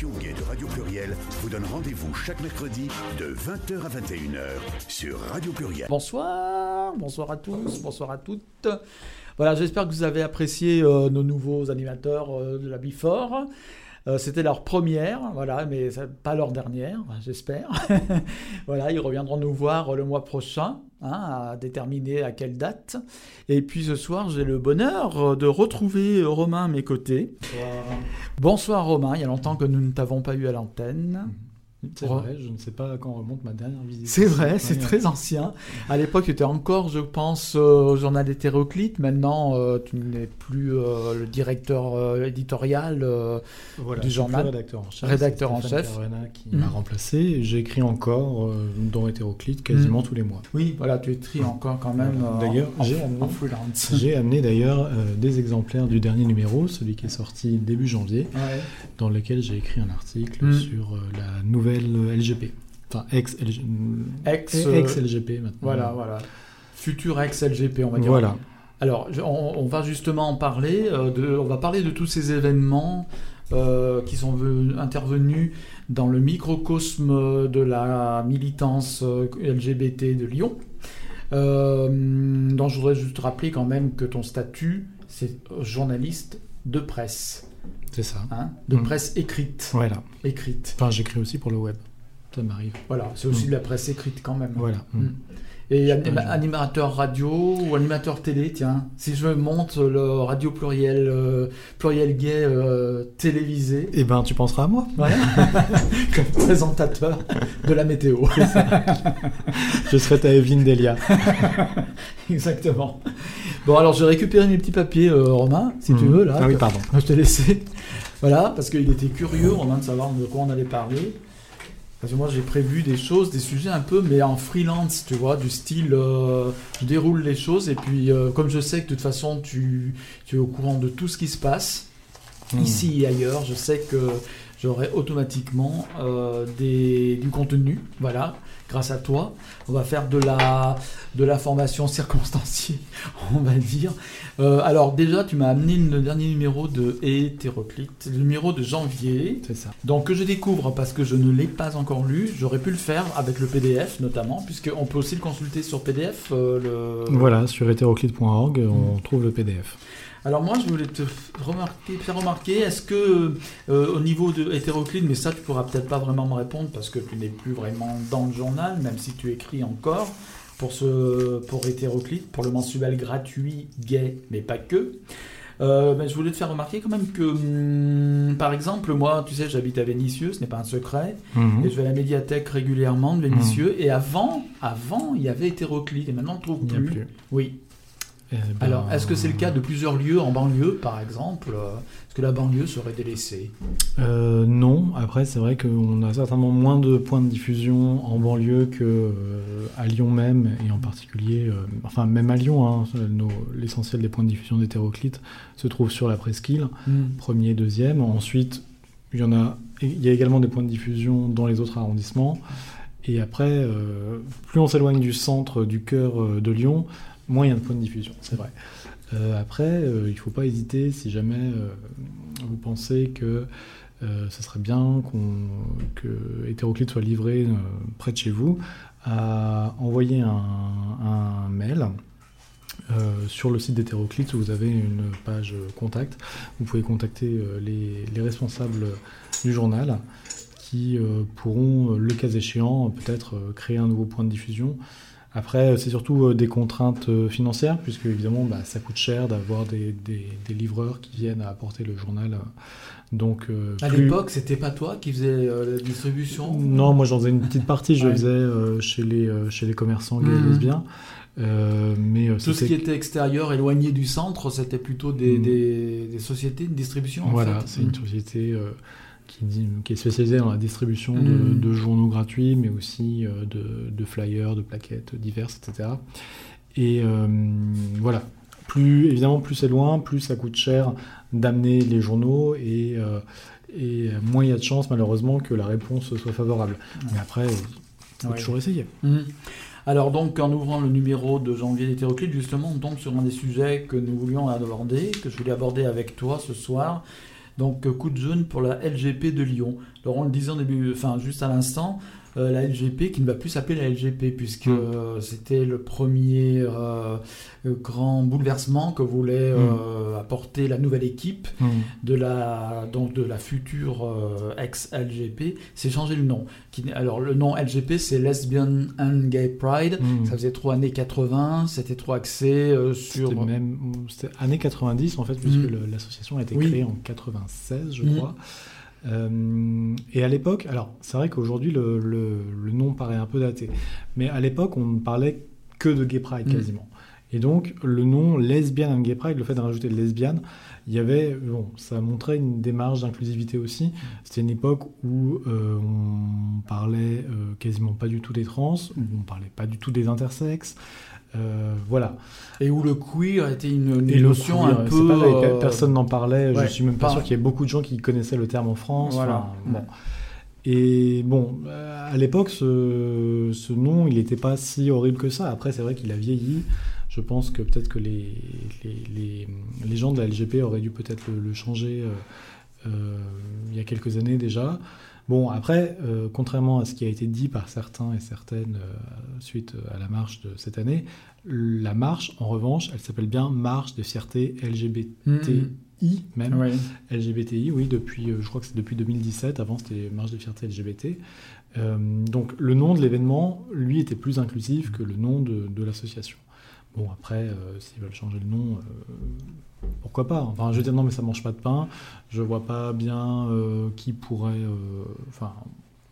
L'émission de Radio Pluriel vous donne rendez-vous chaque mercredi de 20h à 21h sur Radio Pluriel. Bonsoir, bonsoir à tous, bonsoir à toutes. Voilà, j'espère que vous avez apprécié euh, nos nouveaux animateurs euh, de la Bifort. Euh, C'était leur première, voilà, mais pas leur dernière, j'espère. voilà, ils reviendront nous voir le mois prochain, hein, à déterminer à quelle date. Et puis ce soir, j'ai le bonheur de retrouver Romain à mes côtés. Bonsoir Romain, il y a longtemps que nous ne t'avons pas eu à l'antenne. C'est vrai, je ne sais pas quand remonte ma dernière visite. C'est vrai, c'est très ancien. À l'époque, tu étais encore, je pense, euh, au journal hétéroclite. Maintenant, euh, tu n'es plus euh, le directeur euh, éditorial. euh, Voilà, du journal. rédacteur en chef. Rédacteur en chef. Qui Mm. m'a remplacé. J'écris encore euh, dans Hétéroclite quasiment Mm. tous les mois. Oui, voilà, tu écris encore quand même D'ailleurs, en, j'ai en, amené-. J'ai amené d'ailleurs des exemplaires du dernier numéro, celui qui est sorti début janvier, Ouais. dans lequel j'ai écrit un article Mm. sur la nouvelle LGP. Enfin, ex-LGP. Ex, euh, maintenant. Voilà, voilà. Futur ex-LGP, on va dire. Voilà. Alors, on, on va justement en parler. euh, de, on va parler de tous ces événements euh, qui sont ve- intervenus dans le microcosme de la militance euh, LGBT de Lyon. Euh, dont je voudrais juste rappeler quand même que ton statut, c'est journaliste de presse, C'est ça. hein, de Mm. presse écrite, Voilà. écrite. Enfin, j'écris aussi pour le web. Ça m'arrive. Voilà, c'est aussi Mm. de la presse écrite quand même. Voilà. Mm. Et animateur radio ou animateur télé, tiens, si je monte le radio pluriel, euh, pluriel gay euh, télévisé, Eh ben, tu penseras à moi. voilà, comme présentateur de la météo. Je serai ta Evelyne Delia. Exactement. Bon, alors je vais récupérer mes petits papiers, euh, Romain, si tu Mhm. veux, là. Ah oui, pardon. Je t'ai laissé. Voilà, parce qu'il était curieux, Romain, de savoir de quoi on allait parler. Parce que moi, j'ai prévu des choses, des sujets un peu, mais en freelance, tu vois, du style, euh, je déroule les choses, et puis, euh, comme je sais que de toute façon, tu, tu es au courant de tout ce qui se passe, Mm. ici et ailleurs, je sais que j'aurai automatiquement des, du contenu, voilà, grâce à toi. On va faire de la, de la formation circonstanciée, on va dire. Euh, alors déjà, tu m'as amené le dernier numéro de Hétéroclite, le numéro de janvier, C'est ça. donc que je découvre parce que je ne l'ai pas encore lu. J'aurais pu le faire avec le PDF notamment, puisqu'on peut aussi le consulter sur PDF. euh, le... Voilà, sur hétéroclite.org, on Mm. trouve le PDF. Alors moi, je voulais te remarquer, faire remarquer, est-ce que euh, au niveau de hétéroclite, mais ça tu pourras peut-être pas vraiment me répondre parce que tu n'es plus vraiment dans le journal, même si tu écris encore pour ce pour hétéroclite, pour le mensuel gratuit gay, mais pas que. Euh, ben, je voulais te faire remarquer quand même que, hum, par exemple, moi, tu sais, j'habite à Vénissieux, ce n'est pas un secret, Mhm. et je vais à la médiathèque régulièrement de Vénissieux, et avant, avant, il y avait hétéroclite, et maintenant on ne trouve Il n'y a plus. plus. Oui. Eh ben, Alors, est-ce que c'est le cas de plusieurs lieux en banlieue, par exemple euh, Est-ce que la banlieue serait délaissée? Euh, non, après c'est vrai qu'on a certainement moins de points de diffusion en banlieue que euh, à Lyon même, et en particulier, euh, enfin même à Lyon, hein, l'essentiel des points de diffusion d'hétéroclite se trouve sur la presqu'île, premier, deuxième. Ensuite, il y en a, il y a également des points de diffusion dans les autres arrondissements. Et après, plus on s'éloigne du centre, du cœur de Lyon, moins de points de diffusion, c'est vrai. Euh, après, euh, il ne faut pas hésiter si jamais euh, vous pensez que ce serait bien que Hétéroclite soit livré près de chez vous, à envoyer un, mail. sur le site d'Hétéroclite, vous avez une page contact, vous pouvez contacter les, les responsables du journal qui pourront, le cas échéant, peut-être créer un nouveau point de diffusion. Après, euh, c'est surtout euh, des contraintes euh, financières, puisque évidemment, bah, ça coûte cher d'avoir des, des- des livreurs qui viennent apporter le journal. Donc, euh, À plus- l'époque, c'était pas toi qui faisais euh, la distribution Non, moi j'en faisais une petite partie, je le Ouais. faisais euh, chez, les, chez les commerçants gays et Mhm. lesbiens. Mais Tout ce qui était extérieur, éloigné du centre, c'était plutôt des, Mm. des- sociétés de distribution. en Voilà, fait. c'est une Mm. société qui, est spécialisée dans la distribution de, de journaux gratuits, mais aussi euh, de, de flyers, de plaquettes diverses, etc. Et euh, voilà, plus évidemment, plus c'est loin, plus ça coûte cher d'amener les journaux et, euh, et moins il y a de chances, malheureusement, que la réponse soit favorable. Mais après, il faut Ouais. toujours essayer. Mm. Alors donc, en ouvrant le numéro de janvier d'Hétéroclite, justement, on tombe sur un des sujets que nous voulions aborder, que je voulais aborder avec toi ce soir. Donc coup de jeune pour la LGP de Lyon. Alors on le disait en début, enfin juste à l'instant, euh, la LGP qui ne va plus s'appeler la LGP puisque Mm. euh, c'était le premier euh, grand bouleversement que voulait Mm. apporter la nouvelle équipe Hmm. de la donc de la future ex LGP, c'est changer le nom. Qui, alors le nom LGP c'est Lesbian and Gay Pride. Ça faisait trop années 80, c'était trop axé sur C'était même c'était années 90 en fait puisque Mm. l'association a été Oui. créée en 96 je Mm. crois. Euh, et à l'époque, alors c'est vrai qu'aujourd'hui le, le- le nom paraît un peu daté, mais à l'époque on ne parlait que de Gay Pride Mm. quasiment. Et donc le nom Lesbian and Gay Pride, le fait de rajouter lesbienne, il y avait, bon, ça montrait une démarche d'inclusivité aussi. C'était une époque où euh, on parlait euh, quasiment pas du tout des trans, où on parlait pas du tout des intersexes. Euh, voilà. et où le queer était une, notion queer, un peu pareil, euh, personne n'en parlait. ouais, je suis même pas pas- sûr qu'il y ait beaucoup de gens qui connaissaient le terme en France. Voilà. Enfin, bon. Et bon, euh, à l'époque, ce, ce nom, il n'était pas si horrible que ça. Après, c'est vrai qu'il a vieilli. Je pense que peut-être que les, les, les, les gens de la LGP auraient dû peut-être le, le changer euh, il y a quelques années déjà. Bon, après, euh, contrairement à ce qui a été dit par certains et certaines euh, suite à la marche de cette année, la marche, en revanche, elle s'appelle bien Marche de fierté LGBTI, même. Ouais. LGBTI, oui, depuis, euh, je crois que c'est depuis 2017. Avant, c'était Marche de fierté LGBT. Euh, donc, le nom de l'événement, lui, était plus inclusif que le nom de, de l'association. Bon, après, euh, s'ils veulent changer le nom, euh, pourquoi pas? Enfin, je veux dire, non, mais ça mange pas de pain. Je vois pas bien euh, qui pourrait. euh, Enfin,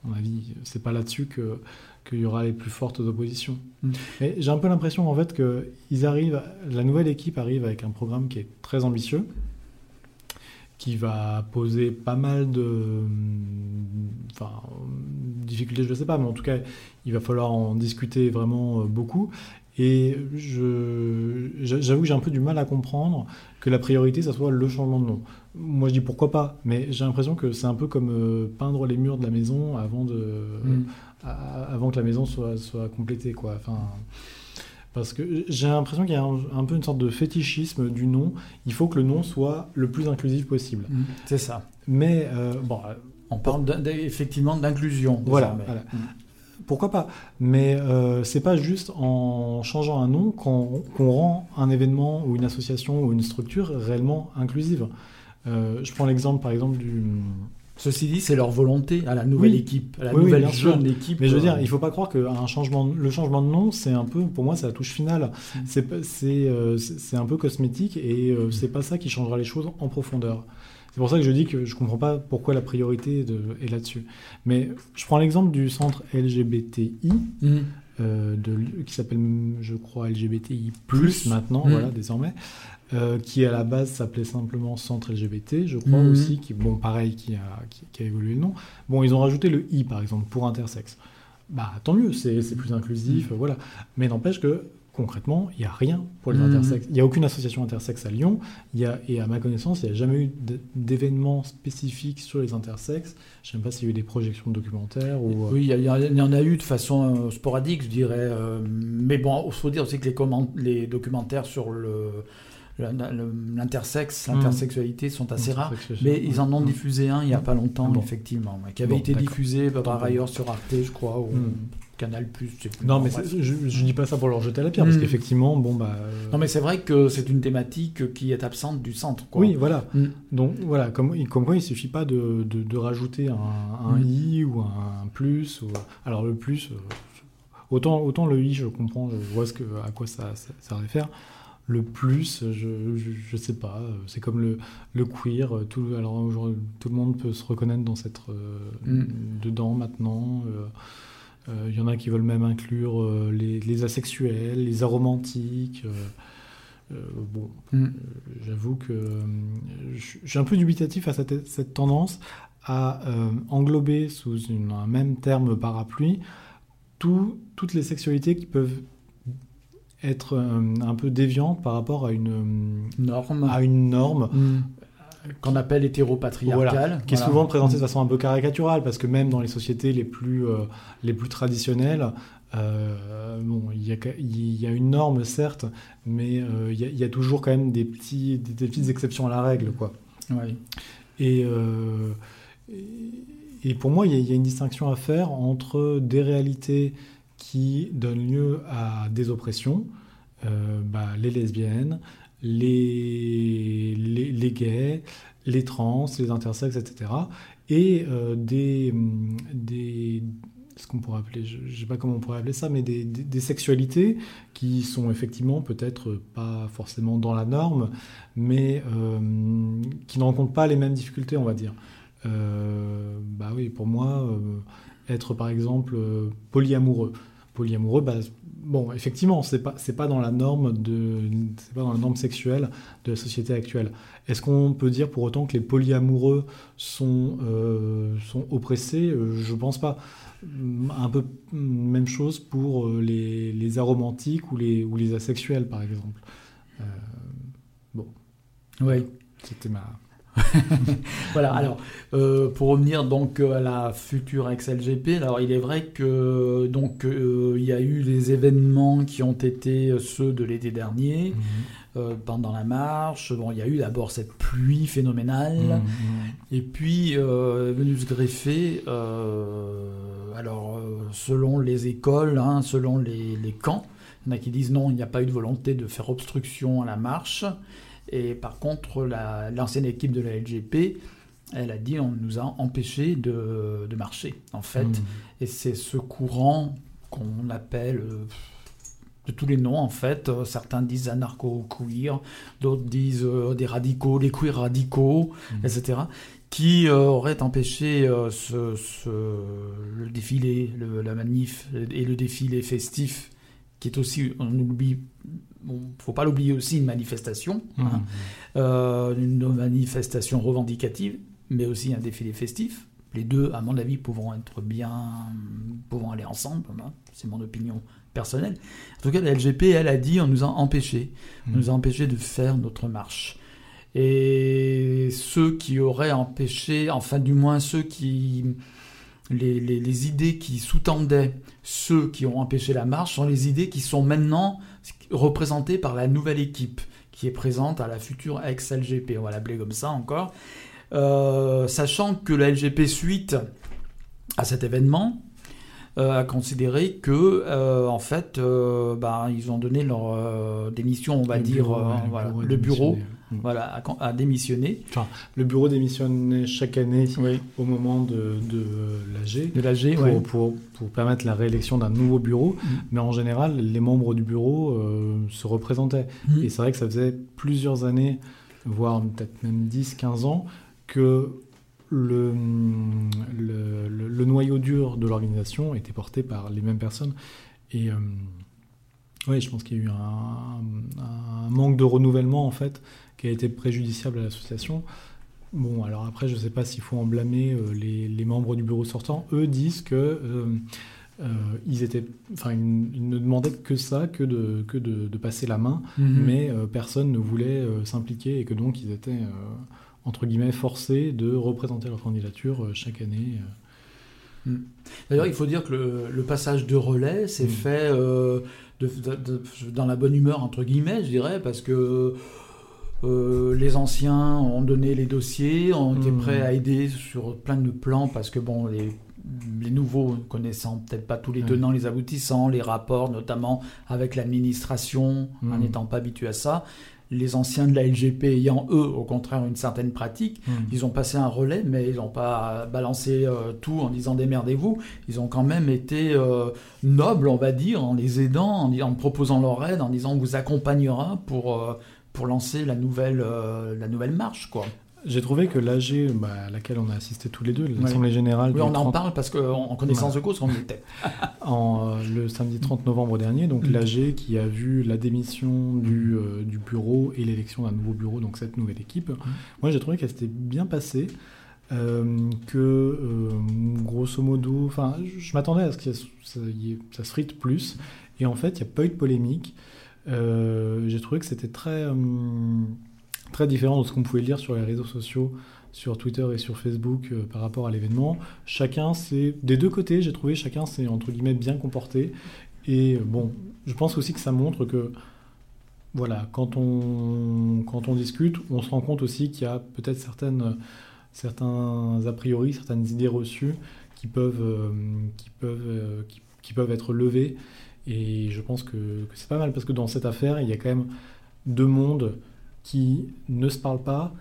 à mon avis, c'est pas là-dessus que qu'il y aura les plus fortes oppositions. Mm. Mais j'ai un peu l'impression, en fait, que ils arrivent, la nouvelle équipe arrive avec un programme qui est très ambitieux, qui va poser pas mal de, enfin, difficultés, je ne sais pas, mais en tout cas, il va falloir en discuter vraiment euh, beaucoup. Et j'avoue que j'ai un peu du mal à comprendre que la priorité, ça soit le changement de nom. Moi, je dis pourquoi pas, mais j'ai l'impression que c'est un peu comme euh, peindre les murs de la maison avant, de, Mm. à- avant que la maison soit, soit complétée, quoi. Enfin, parce que j'ai l'impression qu'il y a un, un peu une sorte de fétichisme du nom. Il faut que le nom soit le plus inclusif possible. Mm. C'est ça. Mais euh, bon, euh, On parle effectivement d'inclusion. Voilà. Mm. Pourquoi pas Mais euh, c'est pas juste en changeant un nom qu'on rend un événement ou une association ou une structure réellement inclusive. Euh, je prends l'exemple par exemple du. Ceci dit, c'est leur volonté à la nouvelle Oui. équipe, à la Oui, oui, nouvelle sûr. jeune équipe. Mais je veux dire, euh, il faut pas croire que un changement, le changement de nom, c'est un peu, pour moi, c'est la touche finale. Mm. C'est euh, c'est un peu cosmétique et c'est pas ça qui changera les choses en profondeur. C'est pour ça que je dis que je comprends pas pourquoi la priorité de- est là-dessus. Mais je prends l'exemple du centre LGBTI. mm. euh, de, qui s'appelle, je crois, LGBTI+, Plus. maintenant, voilà, désormais, euh, qui à la base s'appelait simplement Centre LGBT, je crois Mm. aussi, qui, bon, pareil, qui a, qui, qui a évolué le nom. Bon, ils ont rajouté le I, par exemple, pour intersexe. Bah, tant mieux, c'est c'est plus inclusif, voilà. Mais n'empêche que, concrètement, il n'y a rien pour les Mm. intersexes. Il n'y a aucune association intersexe à Lyon, y a, et à ma connaissance, il n'y a jamais eu d- d'événements spécifiques sur les intersexes. Je ne sais même pas s'il y a eu des projections de documentaires ou... euh, Oui, il y, en a eu de façon euh, sporadique, je dirais. euh, mais bon, il faut dire aussi que les, les documentaires sur le l'intersexe, Mm. l'intersexualité sont assez rares. Mais ils en ont Mm. diffusé un il n'y a pas longtemps, Ah bon. effectivement, qui avait Bon, été diffusé par ailleurs sur Arte, je crois. Canal+. plus. Non, mais je, je dis pas ça pour leur jeter la pierre, parce Mm. qu'effectivement, bon, bah. euh, Non, mais c'est vrai que c'est une thématique qui est absente du centre. Quoi. Oui, voilà. Mm. Donc, voilà, comme, comme quoi, il suffit pas de, de, de rajouter un, un Mm. i ou un plus. Ou, alors, le plus, euh, autant, autant le i, je comprends, je vois ce que, à quoi ça, ça, ça réfère. Le plus, je, je, je sais pas, euh, c'est comme le, le queer. Tout, alors, aujourd'hui, tout le monde peut se reconnaître dans cette, euh, Mm. dedans maintenant. euh, Il y en a qui veulent même inclure euh, les, les asexuels, les aromantiques. euh, euh, bon, Mm. euh, j'avoue que euh, je suis un peu dubitatif à cette, cette tendance à euh, englober sous une- un même terme parapluie tout- toutes les sexualités qui peuvent être euh, un peu déviantes par rapport à une, Norme. à une norme Mm. Qu'on appelle hétéropatriarcale. qui est Voilà. souvent présentée de Mm. façon un peu caricaturale, parce que même dans les sociétés les plus, euh, les plus traditionnelles, euh, bon, il y, a, il y a une norme, certes, mais euh, il y, a, il y a toujours quand même des, petits, des, des petites exceptions à la règle. Quoi. Ouais. Et, et, pour moi, il y, a une distinction à faire entre des réalités qui donnent lieu à des oppressions, bah, les lesbiennes, les, les, les, gays, les trans, les intersexes, etc. Et des, des, ce qu'on pourrait appeler, je sais pas comment on pourrait appeler ça, mais des, des, sexualités qui sont effectivement peut-être pas forcément dans la norme, mais euh, qui ne rencontrent pas les mêmes difficultés, on va dire. Euh, bah oui, pour moi, euh, être par exemple polyamoureux. Polyamoureux, bah, bon, effectivement, c'est pas c'est pas dans la norme de c'est pas dans la norme sexuelle de la société actuelle. Est-ce qu'on peut dire pour autant que les polyamoureux sont sont oppressés? Je pense pas un peu même chose pour euh, les, les aromantiques ou les, ou les asexuels, par exemple. Euh, bon. Oui. C'était ma. voilà, alors, euh, pour revenir donc à la future XLGP, alors il est vrai que donc il y a eu les événements qui ont été ceux de l'été dernier. Mhm. Euh, pendant la marche. Bon, il y a eu d'abord cette pluie phénoménale, mmh, mmh. et puis euh, est venu se greffer, euh, alors selon les écoles, hein, selon les, camps, il y en a qui disent non, il n'y a pas eu de volonté de faire obstruction à la marche, et par contre, l'ancienne équipe de la LGP, elle a dit on nous a empêchés de, marcher, en fait, mmh. et c'est ce courant qu'on appelle de tous les noms en fait. Euh, certains disent anarcho-queer, d'autres disent euh, des radicaux, les queer radicaux, mmh. etc. Qui euh, auraient empêché ce, le défilé, la manif et le défilé festif, qui est aussi, on oublie, bon, faut pas l'oublier aussi, une manifestation, mmh. hein. une manifestation revendicative, mais aussi un défilé festif. Les deux, à mon avis, pouvant être bien, pouvant aller ensemble. Hein. C'est mon opinion personnel. En tout cas, la LGP, elle a dit, on nous a empêchés, on nous a empêchés de faire notre marche. Et ceux qui auraient empêché, enfin du moins ceux qui... Les, les, idées qui sous-tendaient ceux qui ont empêché la marche sont les idées qui sont maintenant représentées par la nouvelle équipe qui est présente à la future ex-LGP, on va l'appeler comme ça encore. Euh, sachant que la LGP suite à cet événement, euh, à considérer que, euh, en fait, bah, ils ont donné leur démission, on va dire, le bureau, voilà, a, démissionné. Enfin, le bureau démissionnait chaque année au moment de, de l'AG. De l'AG, pour, pour, pour, permettre la réélection d'un nouveau bureau. Mm. Mais en général, les membres du bureau se représentaient. Mm. Et c'est vrai que ça faisait plusieurs années, voire peut-être même 10-15 ans, que le, le, noyau dur de l'organisation était porté par les mêmes personnes. Et euh, oui, je pense qu'il y a eu un, manque de renouvellement, en fait, qui a été préjudiciable à l'association. Bon, alors après, je ne sais pas s'il faut en blâmer euh, les, membres du bureau sortant. Eux disent que euh, ils étaient, enfin, ils, ne demandaient que ça, que de, que de, passer la main, mhm. mais personne ne voulait s'impliquer et que donc ils étaient entre guillemets, forcés de représenter leur candidature euh, chaque année. Euh. Hmm. D'ailleurs, il faut dire que le, passage de relais s'est hmm. fait euh, dans la bonne humeur, entre guillemets, je dirais, parce que les anciens ont donné les dossiers, ont été hmm. prêts à aider sur plein de plans, parce que bon, les, les nouveaux, connaissant peut-être pas tous les tenants, les aboutissants, les rapports, notamment avec l'administration, en n'étant pas habitués à ça, les anciens de la LGP ayant, eux, au contraire, une certaine pratique, hmm. ils ont passé un relais, mais ils n'ont pas balancé euh, tout en disant démerdez-vous. Ils ont quand même été euh, nobles, on va dire, en les aidant, en, en, proposant leur aide, en disant on vous accompagnera pour, euh, pour lancer la nouvelle, la nouvelle marche. quoi. J'ai trouvé que l'AG, bah, à laquelle on a assisté tous les deux, l'Assemblée Générale. Oui, on en parle parce qu'en connaissance de cause, on était. en, euh, le samedi 30 novembre dernier, donc mm. l'AG qui a vu la démission du, euh, du bureau et l'élection d'un nouveau bureau, donc cette nouvelle équipe. Mm. Moi, j'ai trouvé qu'elle s'était bien passée. Euh, que grosso modo, enfin, je m'attendais à ce que ça, ça, se frite plus, et en fait, il n'y a pas eu de polémique. J'ai trouvé que c'était très très différent de ce qu'on pouvait lire sur les réseaux sociaux, sur Twitter et sur Facebook euh, par rapport à l'événement. Chacun s'est, des deux côtés, j'ai trouvé, chacun s'est entre guillemets bien comporté. Et euh, bon, je pense aussi que ça montre que, voilà, quand on, quand on discute, on se rend compte aussi qu'il y a peut-être certaines certains a priori, certaines idées reçues qui peuvent, qui peuvent, qui, peuvent être levées. Et je pense que, c'est pas mal parce que dans cette affaire, il y a quand même deux mondes qui ne se parlent pas,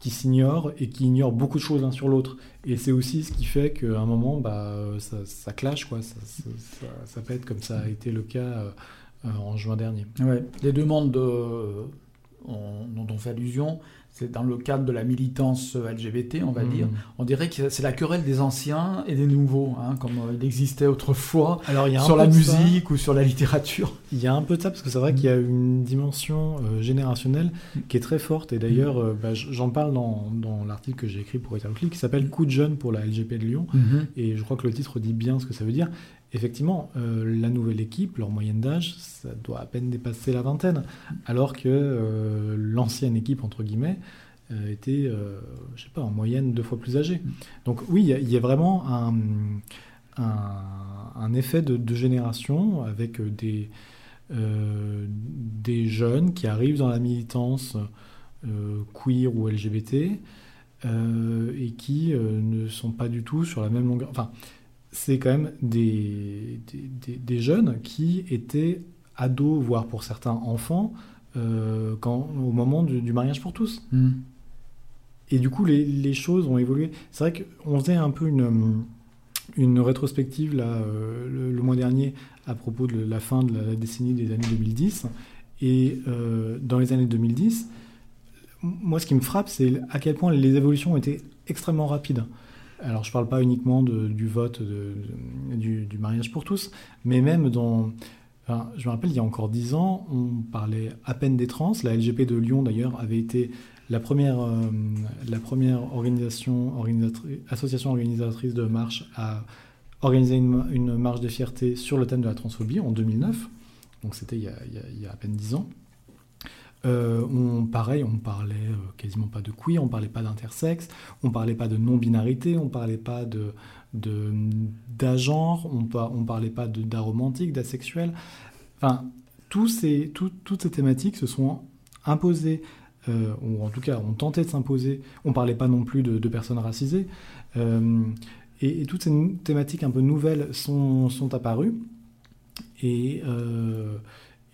qui s'ignorent et qui ignorent beaucoup de choses l'un sur l'autre. Et c'est aussi ce qui fait qu'à un moment, bah, ça, clash, quoi. Ça, ça, ça, être comme ça a été le cas euh, en juin dernier. Ouais. Les deux mondes dont on fait allusion, c'est dans le cadre de la militance LGBT, on va mmh. dire. On dirait que c'est la querelle des anciens et des nouveaux, hein, comme il existait autrefois Alors, y a sur la musique ou sur la littérature. Il y a un peu de ça, parce que c'est vrai qu'il y a une dimension euh, générationnelle qui est très forte. Et d'ailleurs, euh, bah, j'en parle dans, dans l'article que j'ai écrit pour Eternal qui s'appelle Coup de jeune pour la LGP de Lyon. Mmh. Et je crois que le titre dit bien ce que ça veut dire effectivement, euh, la nouvelle équipe, leur moyenne d'âge, ça doit à peine dépasser la vingtaine, alors que euh, l'ancienne équipe, entre guillemets, euh, était, je sais pas, en moyenne deux fois plus âgée. Donc oui, il y, a vraiment un, effet de, génération avec des, des jeunes qui arrivent dans la militance queer ou LGBT et qui ne sont pas du tout sur la même longueur. Enfin, c'est quand même des, des, jeunes qui étaient ados, voire pour certains enfants, euh, quand, au moment du, mariage pour tous. Hmm. Et du coup, les, les choses ont évolué. C'est vrai qu'on faisait un peu une, une rétrospective là, euh, le, mois dernier à propos de la fin de la, décennie des années 2010. Et euh, dans les années 2010, moi, ce qui me frappe, c'est à quel point les évolutions ont été extrêmement rapides. Alors, je ne parle pas uniquement du vote du, mariage pour tous, mais même dans. je me rappelle, il y a encore dix ans, on parlait à peine des trans. La LGP de Lyon, d'ailleurs, avait été la première, euh, la première association organisatrice de marche à organiser une, marche de fierté sur le thème de la transphobie en 2009. Donc, c'était il, y a à peine dix ans. Euh, on, pareil, on parlait euh, quasiment pas de queer, on parlait pas d'intersexe, on parlait pas de non-binarité, on parlait pas de d'agenre, on, on parlait pas d'aromantique, d'asexuel. Enfin, ces, toutes ces thématiques se sont imposées, euh, ou en tout cas ont tenté de s'imposer. On parlait pas non plus de, personnes racisées. et, toutes ces thématiques un peu nouvelles sont, sont apparues. Et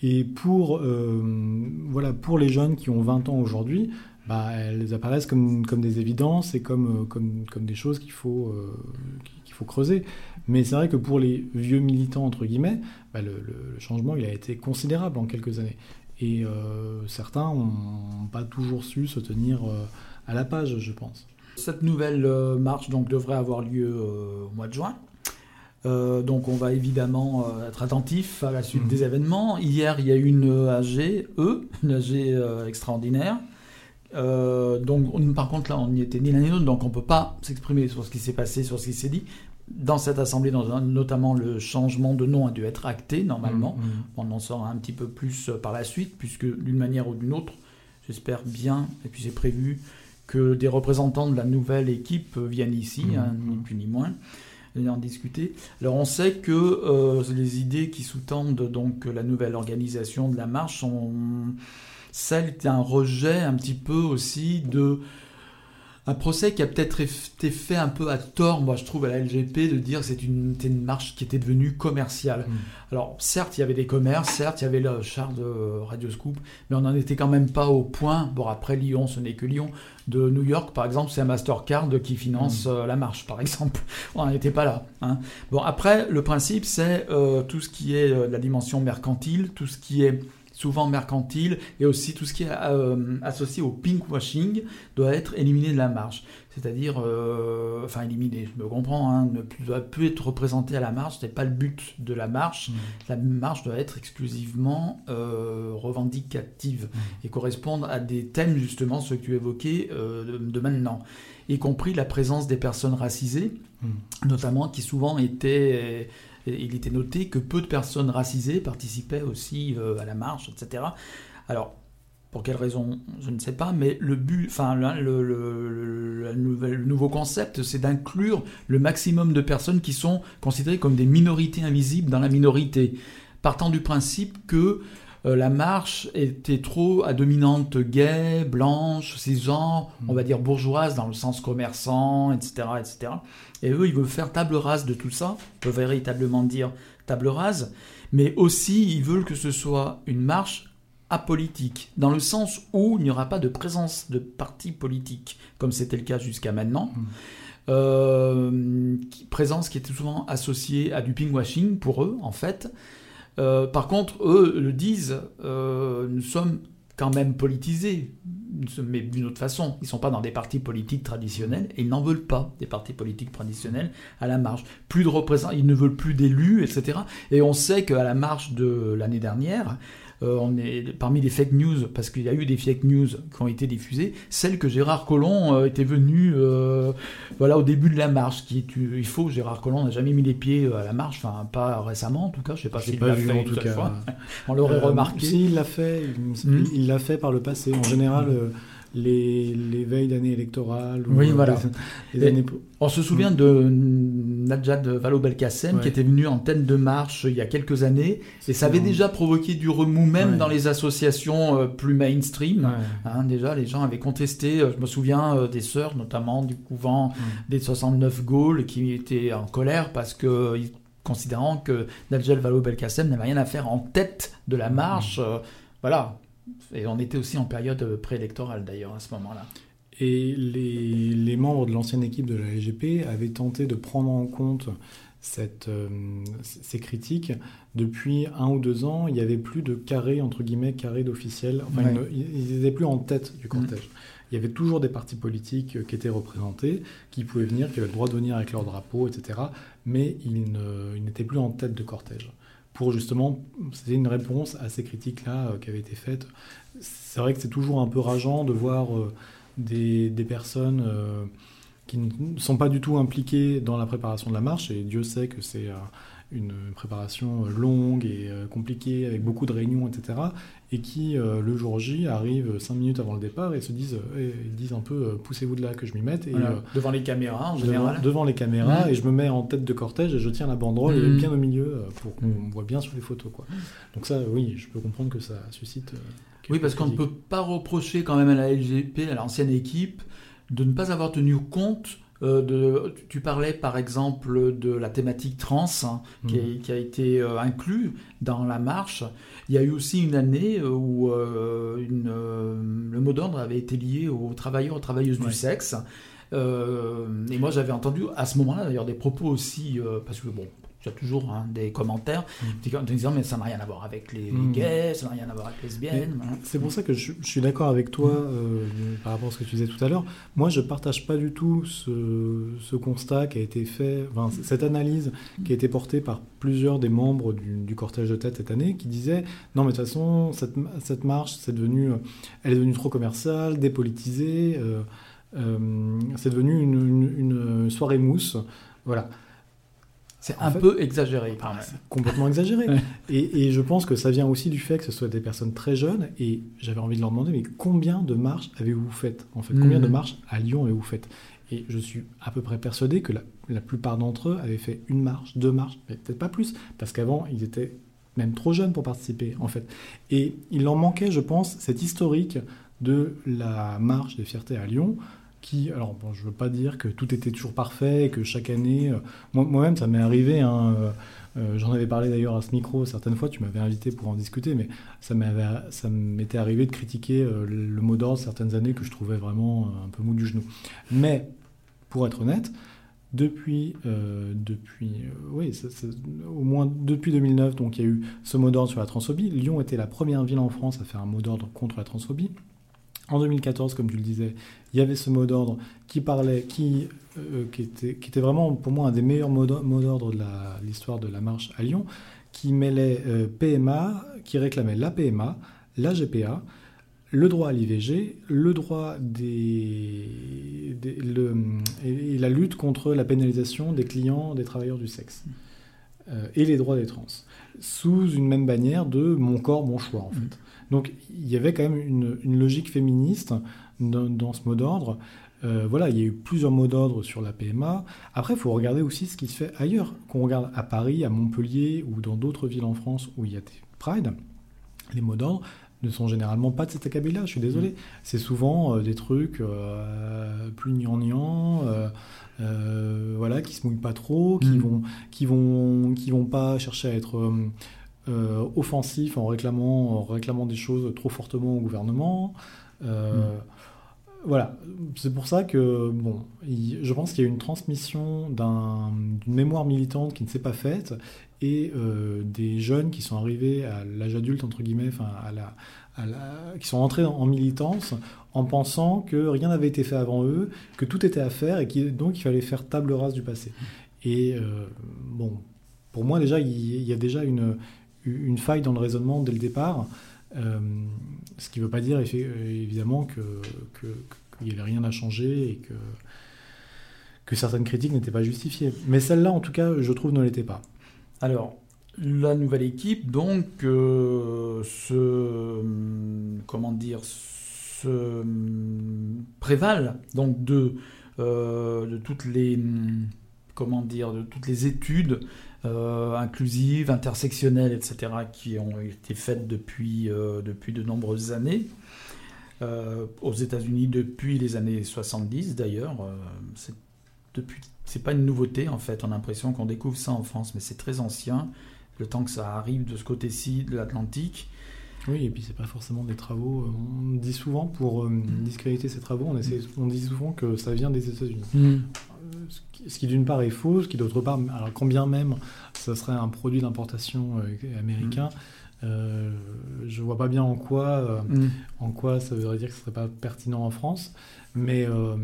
et pour, euh, voilà, pour les jeunes qui ont 20 ans aujourd'hui, bah, elles apparaissent comme, comme des évidences et comme, euh, comme, comme des choses qu'il faut, euh, qu'il faut creuser. Mais c'est vrai que pour les vieux militants, entre guillemets, bah, le, changement il a été considérable en quelques années. Et certains n'ont pas toujours su se tenir à la page, je pense. Cette nouvelle marche donc, devrait avoir lieu au mois de juin. Euh, donc on va évidemment euh, être attentif à la suite mhm. des événements. Hier, il y a eu une AG, E, une AG euh, extraordinaire. donc par contre là, on n'y était ni l'un ni l'autre, donc on ne peut pas s'exprimer sur ce qui s'est passé, sur ce qui s'est dit. Dans cette assemblée, dans notamment le changement de nom a dû être acté normalement. Mhm, mhm. On en saura un petit peu plus par la suite, puisque d'une manière ou d'une autre, j'espère bien, et puis c'est prévu, que des représentants de la nouvelle équipe viennent ici, hein, ni plus ni moins en discuter. Alors on sait que euh, les idées qui sous-tendent donc la nouvelle organisation de la marche sont celles d'un rejet un petit peu aussi de un procès qui a peut-être été fait un peu à tort, moi je trouve, à la LGP, de dire que c'était une, une, marche qui était devenue commerciale. Mm. Alors certes, il y avait des commerces, certes, il y avait le char de Radio Scoop, mais on n'en était quand même pas au point, bon après Lyon, ce n'est que Lyon, de New York, par exemple, c'est un Mastercard qui finance mm. euh, la marche, par exemple. On n'en était pas là. Hein. Bon, après, le principe, c'est euh, tout ce qui est euh, la dimension mercantile, tout ce qui est souvent mercantile, et aussi tout ce qui est euh, associé au pinkwashing doit être éliminé de la marge. C'est-à-dire, euh, enfin éliminé, je me comprends, hein, ne doit plus être représenté à la marge, ce n'est pas le but de la marche. Mmh. La marche doit être exclusivement euh, revendicative mmh. et correspondre à des thèmes, justement, ceux que tu évoquais de, de, maintenant, y compris la présence des personnes racisées, mmh. notamment qui souvent étaient il était noté que peu de personnes racisées participaient aussi euh, à la marche, etc. Alors, pour quelle raison, je ne sais pas, mais le but, enfin, le, le, nouveau concept, c'est d'inclure le maximum de personnes qui sont considérées comme des minorités invisibles dans la minorité, partant du principe que euh, la marche était trop à dominante gay, blanche, cisgenre, on va dire bourgeoise dans le sens commerçant, etc., etc. Et eux, ils veulent faire table rase de tout ça, on peut véritablement dire table rase, mais aussi ils veulent que ce soit une marche apolitique, dans le sens où il n'y aura pas de présence de partis politiques, comme c'était le cas jusqu'à maintenant. Mm. Euh, qui- présence qui était souvent associée à du pinkwashing pour eux, en fait. Euh, par contre, eux le disent, euh, nous sommes quand même politisés, mais d'une autre façon. Ils ne sont pas dans des partis politiques traditionnels et ils n'en veulent pas des partis politiques traditionnels à la marge. Plus de représentants, ils ne veulent plus d'élus, etc. Et on sait qu'à la marche de l'année dernière, euh, on est parmi les fake news, parce qu'il y a eu des fake news qui ont été diffusées, celle que Gérard Collomb euh, était venu euh, voilà, au début de la marche. Qui est, il faut, Gérard Collomb n'a jamais mis les pieds à la marche, enfin pas récemment en tout cas, je sais pas J'ai s'il pas l'a fait en tout cas. fois. On l'aurait Euh, remarqué. Si, il l'a fait. Il, Hmm. il l'a fait par le passé. En général, euh, les, les veilles d'année électorale. ou, Oui, euh, voilà. Les, les Et- années... On se souvient de Najat Vallaud-Belkacem Ouais. qui était venu en tête de marche il y a quelques années et ça avait déjà provoqué du remous même Ouais. dans les associations euh, plus mainstream. Ouais. Hein, déjà, les gens avaient contesté, euh, je me souviens euh, des sœurs, notamment du couvent des 69 Gaules, qui étaient en colère parce que, considérant que Najat Vallaud-Belkacem n'avait rien à faire en tête de la marche. euh, voilà. Et on était aussi en période euh, préélectorale d'ailleurs à ce moment-là. Et les, les membres de l'ancienne équipe de la LGP avaient tenté de prendre en compte cette, euh, ces critiques. Depuis un ou deux ans, il n'y avait plus de carré, entre guillemets, carré d'officiels. Enfin, Ouais. ils n'étaient plus en tête du cortège. Il y avait toujours des partis politiques euh, qui étaient représentés, qui pouvaient venir, qui avaient le droit de venir avec leur drapeau, etc. Mais ils n'étaient plus en tête de cortège. Pour justement, c'était une réponse à ces critiques-là euh, qui avaient été faites. C'est vrai que c'est toujours un peu rageant de voir euh, des, des personnes euh, qui ne sont pas du tout impliquées dans la préparation de la marche, et Dieu sait que c'est une préparation euh, longue et euh, compliquée, avec beaucoup de réunions, etc., et qui, euh, le jour J, arrivent cinq minutes avant le départ et se disent, ils disent un peu, poussez-vous de là que je m'y mette, et Voilà. Devant les caméras en général. devant les caméras, et je me mets en tête de cortège, et je tiens la banderole Mhm. bien au milieu, pour qu'on Mhm. voit bien sur les photos. Quoi. Donc ça, oui, je peux comprendre que ça suscite... Oui, parce qu'on ne peut pas reprocher quand même à la LGP, à l'ancienne équipe, de ne pas avoir tenu compte de. Tu parlais par exemple de la thématique trans hein, qui, a, qui a été euh, inclus dans la marche. Il y a eu aussi une année euh, où euh, une, euh, le mot d'ordre avait été lié aux travailleurs et travailleuses Ouais. du sexe. Euh, et moi, j'avais entendu à ce moment-là d'ailleurs des propos aussi, euh, parce que bon, il y a toujours hein, des commentaires Mm. en disant mais ça n'a rien à voir avec les, les Mm. gays, ça n'a rien à voir avec les lesbiennes. C'est pour ça que je, je suis d'accord avec toi euh, par rapport à ce que tu disais tout à l'heure. Moi, je partage pas du tout ce, ce constat qui a été fait, enfin, cette analyse qui a été portée par plusieurs des membres du, du cortège de tête cette année, qui disaient non, mais de toute façon, cette, ma- cette marche, c'est devenu, euh, elle est devenue trop commerciale, dépolitisée, euh, euh, c'est devenu une, une- une soirée mousse. Voilà. C'est En un fait- peu exagéré quand même. c'est complètement exagéré. Et, et je pense que ça vient aussi du fait que ce soit des personnes très jeunes. Et j'avais envie de leur demander, mais combien de marches avez-vous faites En fait, combien de marches à Lyon avez-vous faites? Et je suis à peu près persuadé que la, la plupart d'entre eux avaient fait une marche, deux marches, mais peut-être pas plus, parce qu'avant, ils étaient même trop jeunes pour participer, en fait. Et il leur manquait, je pense, cet historique de la marche des fiertés à Lyon, qui, alors bon, je veux pas dire que tout était toujours parfait, et que chaque année, euh, moi- moi-même, ça m'est arrivé, hein, euh, euh, j'en avais parlé d'ailleurs à ce micro certaines fois, tu m'avais invité pour en discuter, mais ça m'était arrivé de critiquer le mot d'ordre certaines années que je trouvais vraiment un peu mou du genou. Mais, pour être honnête, depuis, depuis oui, au moins depuis 2009, donc il y a eu ce mot d'ordre sur la transphobie. Lyon était la première ville en France à faire un mot d'ordre contre la transphobie. En 2014, comme tu le disais, il y avait ce mot d'ordre qui parlait, qui, euh, qui, était, qui était vraiment pour moi un des meilleurs mots d'or- mots d'ordre de l'histoire de la marche à Lyon, qui mêlait euh, PMA, qui réclamait la PMA, la GPA, le droit à l'IVG, le droit des, des- le- et, et la lutte contre la pénalisation des clients des travailleurs du sexe euh, et les droits des trans, sous une même bannière de mon corps, mon choix en fait. Donc il y avait quand même une, une logique féministe dans, dans ce mot d'ordre. Euh, voilà, il y a eu plusieurs mots d'ordre sur la PMA. Après, il faut regarder aussi ce qui se fait ailleurs. Qu'on regarde à Paris, à Montpellier ou dans d'autres villes en France où il y a des Pride, les mots d'ordre ne sont généralement pas de cet acabit-là, je suis désolé. Mm. C'est souvent euh, des trucs euh, plus gnangnan, euh, voilà, qui se mouillent pas trop, qui Mm. vont, qui vont, qui vont pas chercher à être offensifs en réclamant, en réclamant des choses trop fortement au gouvernement. Euh, Voilà, c'est pour ça que bon, je pense qu'il y a une transmission d'un- d'une mémoire militante qui ne s'est pas faite et euh, des jeunes qui sont arrivés à l'âge adulte entre guillemets, enfin qui sont entrés en, militance en pensant que rien n'avait été fait avant eux, que tout était à faire et qui, donc fallait faire table rase du passé. Et euh, bon, pour moi déjà, il, y a déjà une faille dans le raisonnement dès le départ. Euh, ce qui ne veut pas dire effe- évidemment qu'il n'y avait rien à changer et que, certaines critiques n'étaient pas justifiées. Mais celle-là, en tout cas, je trouve, ne l'était pas. Alors, la nouvelle équipe, donc, euh, se. Comment dire Se prévale donc de, euh, de toutes les. Comment dire De toutes les études euh, inclusives, intersectionnelles, etc., qui ont été faites depuis, euh, depuis de nombreuses années. Euh, aux États-Unis depuis les années 70 d'ailleurs. C'est depuis c'est pas une nouveauté en fait. On a l'impression qu'on découvre ça en France, mais c'est très ancien. Le temps que ça arrive de ce côté-ci de l'Atlantique. Oui, et puis c'est pas forcément des travaux. On dit souvent, pour euh, discréditer ces travaux, on, essaie, on dit souvent que ça vient des États-Unis. Euh, Ce qui, d'une part est faux, ce qui d'autre part, alors quand bien même ça serait un produit d'importation euh, américain, euh, je vois pas bien en quoi, euh, Mm. en quoi ça voudrait dire que ce serait pas pertinent en France. Mais euh,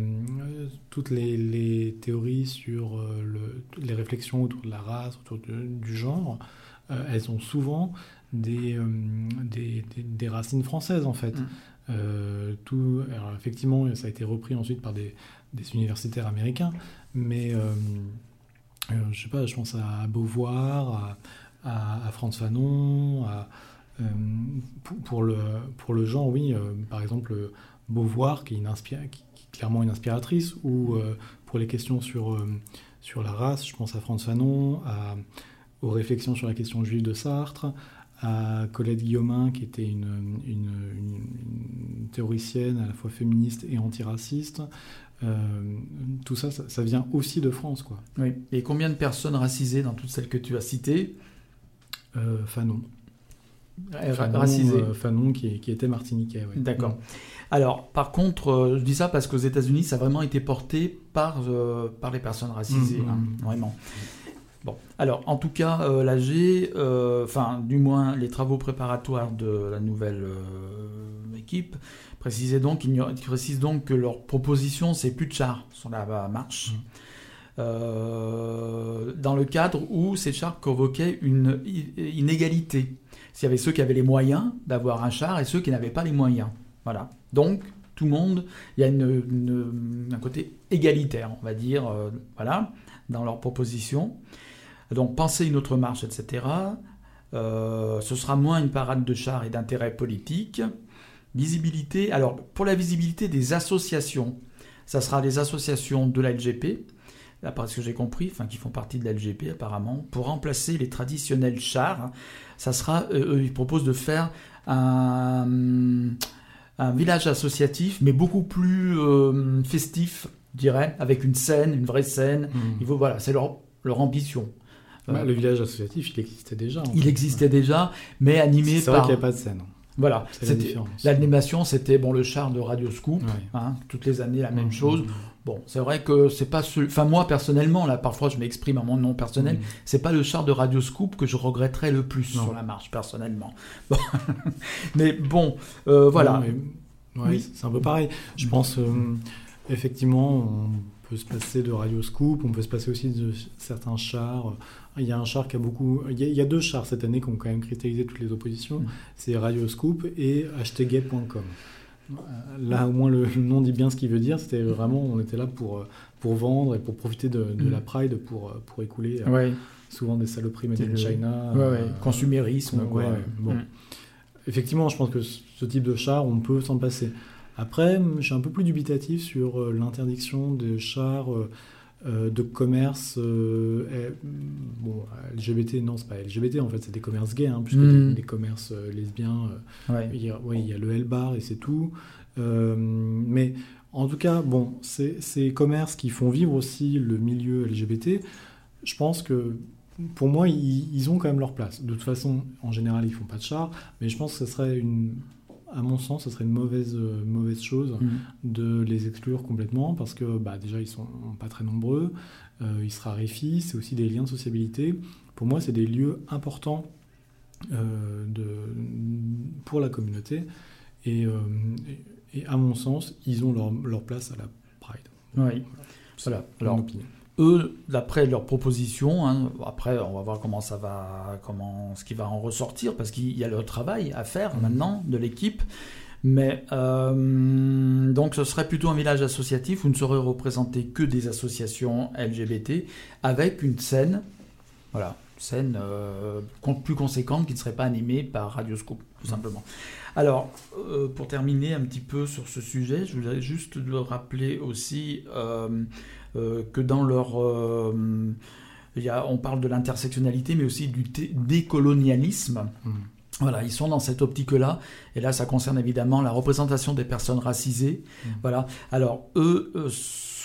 toutes les, les théories sur euh, le, les réflexions autour de la race, autour de- du genre, euh, elles ont souvent des, euh, des, des- des racines françaises en fait. Mm. Euh, tout, alors effectivement, ça a été repris ensuite par des, des universitaires américains, mais euh, euh, je sais pas, je pense à Beauvoir, à, à, Fanon, euh, pour, le, pour le genre, oui, par exemple Beauvoir, qui est, une clairement une inspiratrice, ou pour les questions sur, sur la race, je pense à Franz Fanon, aux réflexions sur la question juive de Sartre, à Colette Guillaumin, qui était une- une théoricienne à la fois féministe et antiraciste. Euh, tout ça, ça, ça vient aussi de France, quoi. Oui. Et combien de personnes racisées dans toutes celles que tu as citées Euh, Fanon. Fanon, racisées euh, Fanon qui, qui était martiniquais. ouais. D'accord. Alors, par contre, euh, je dis ça parce qu'aux États-Unis, ça a vraiment été porté par, euh, par les personnes racisées, Mhm. hein, vraiment. Bon, alors, en tout cas, euh, l'AG, enfin, du moins, les travaux préparatoires de la nouvelle équipe précisaient donc, précisent donc que leur proposition, c'est plus de chars sur la marche. Mhm. Euh, dans le cadre où ces chars convoquaient une inégalité. S'il y avait ceux qui avaient les moyens d'avoir un char et ceux qui n'avaient pas les moyens. Voilà. Donc, tout le monde, il y a une- une- un côté égalitaire, on va dire, euh, voilà, dans leur proposition. Donc, penser une autre marche, etc. Euh, ce sera moins une parade de chars et d'intérêt politique. Visibilité, alors, pour la visibilité des associations, ça sera les associations de la LGP, d'après ce que j'ai compris, enfin qui font partie de la LGP apparemment, pour remplacer les traditionnels chars, ça sera, euh, eux, ils proposent de faire un, un village associatif, mais beaucoup plus euh, festif, je dirais, avec une scène, une vraie scène. Mhm. Il faut, voilà, c'est leur, leur ambition. Bah, Euh, le village associatif, il existait déjà. en il existait déjà, mais animé C'est vrai par. qu'il n'y a pas de scène. Voilà, l'animation, c'était bon le char de Radio Scoop, Ouais. hein, toutes les années la même Mhm. chose. Bon, c'est vrai que c'est pas ce. Enfin, moi, personnellement, là, parfois, je m'exprime à mon nom personnel. Mhm. C'est pas le char de Radio Scoop que je regretterais le plus Non. sur la marche, personnellement. Bon. mais bon, euh, voilà. Ouais, Oui. C'est un peu pareil. Je pense, euh, effectivement, on peut se passer de Radio Scoop, on peut se passer aussi de certains chars. Il y a un char qui a beaucoup. Il y a, il y a deux chars cette année qui ont quand même cristallisé toutes les oppositions. Mhm. C'est Radio Scoop et htgay.com. Là, au moins, le, le nom dit bien ce qu'il veut dire. C'était vraiment, on était là pour, euh, pour vendre et pour profiter de, de Mhm. la Pride pour, euh, pour écouler euh, souvent des saloperies made in China. ouais, euh, ouais. Consumérisme, quoi. ouais, bon. Mm. Effectivement, je pense que ce type de char, on peut s'en passer. Après, je suis un peu plus dubitatif sur euh, l'interdiction des chars euh, de commerce bon LGBT non c'est pas LGBT en fait c'est des commerces gays hein, puisque Mhm. des, des commerces lesbiens Ouais. il y a, ouais, il y a le L-bar et c'est tout. Euh, mais en tout cas, bon, ces, ces commerces qui font vivre aussi le milieu LGBT, je pense que pour moi, ils, ils ont quand même leur place. De toute façon, en général, ils font pas de char, mais je pense que ce serait une, à mon sens, ce serait une mauvaise, euh, mauvaise chose Mhm. de les exclure complètement parce que bah, déjà, ils sont pas très nombreux, euh, ils se raréfient, c'est aussi des liens de sociabilité. Pour moi, c'est des lieux importants euh, de, pour la communauté. Et, à mon sens, ils ont leur, leur place à la Pride. Oui. Voilà. Alors, Alors, eux, d'après leur proposition, hein, après, on va voir comment ça va, comment ce qui va en ressortir, parce qu'il y a le travail à faire Mhm. maintenant de l'équipe. Mais euh, donc, ce serait plutôt un village associatif où ne seraient représentés que des associations LGBT avec une scène, voilà, scène euh, plus conséquente qui ne serait pas animée par Radioscope, tout simplement. Alors, euh, pour terminer un petit peu sur ce sujet, je voudrais juste le rappeler aussi que dans leur... euh, il y a- on parle de l'intersectionnalité, mais aussi du décolonialisme. Mhm. Voilà, ils sont dans cette optique-là, et là, ça concerne évidemment la représentation des personnes racisées. Mhm. Voilà. Alors, eux euh,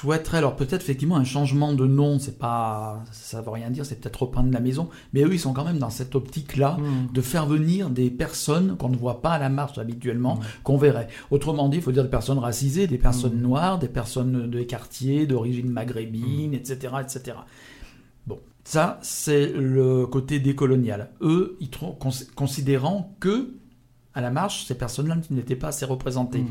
souhaiteraient, alors peut-être effectivement un changement de nom, c'est pas, ça veut rien dire, c'est peut-être repeindre la maison, mais eux, ils sont quand même dans cette optique-là Mhm. de faire venir des personnes qu'on ne voit pas à la marche habituellement, qu'on verrait. Autrement dit, il faut dire des personnes racisées, des personnes Mhm. noires, des personnes des quartiers d'origine maghrébine, etc., etc. Bon, ça, c'est le côté décolonial. Eux, ils cons- considérant que, à la marche, ces personnes-là n'étaient pas assez représentées.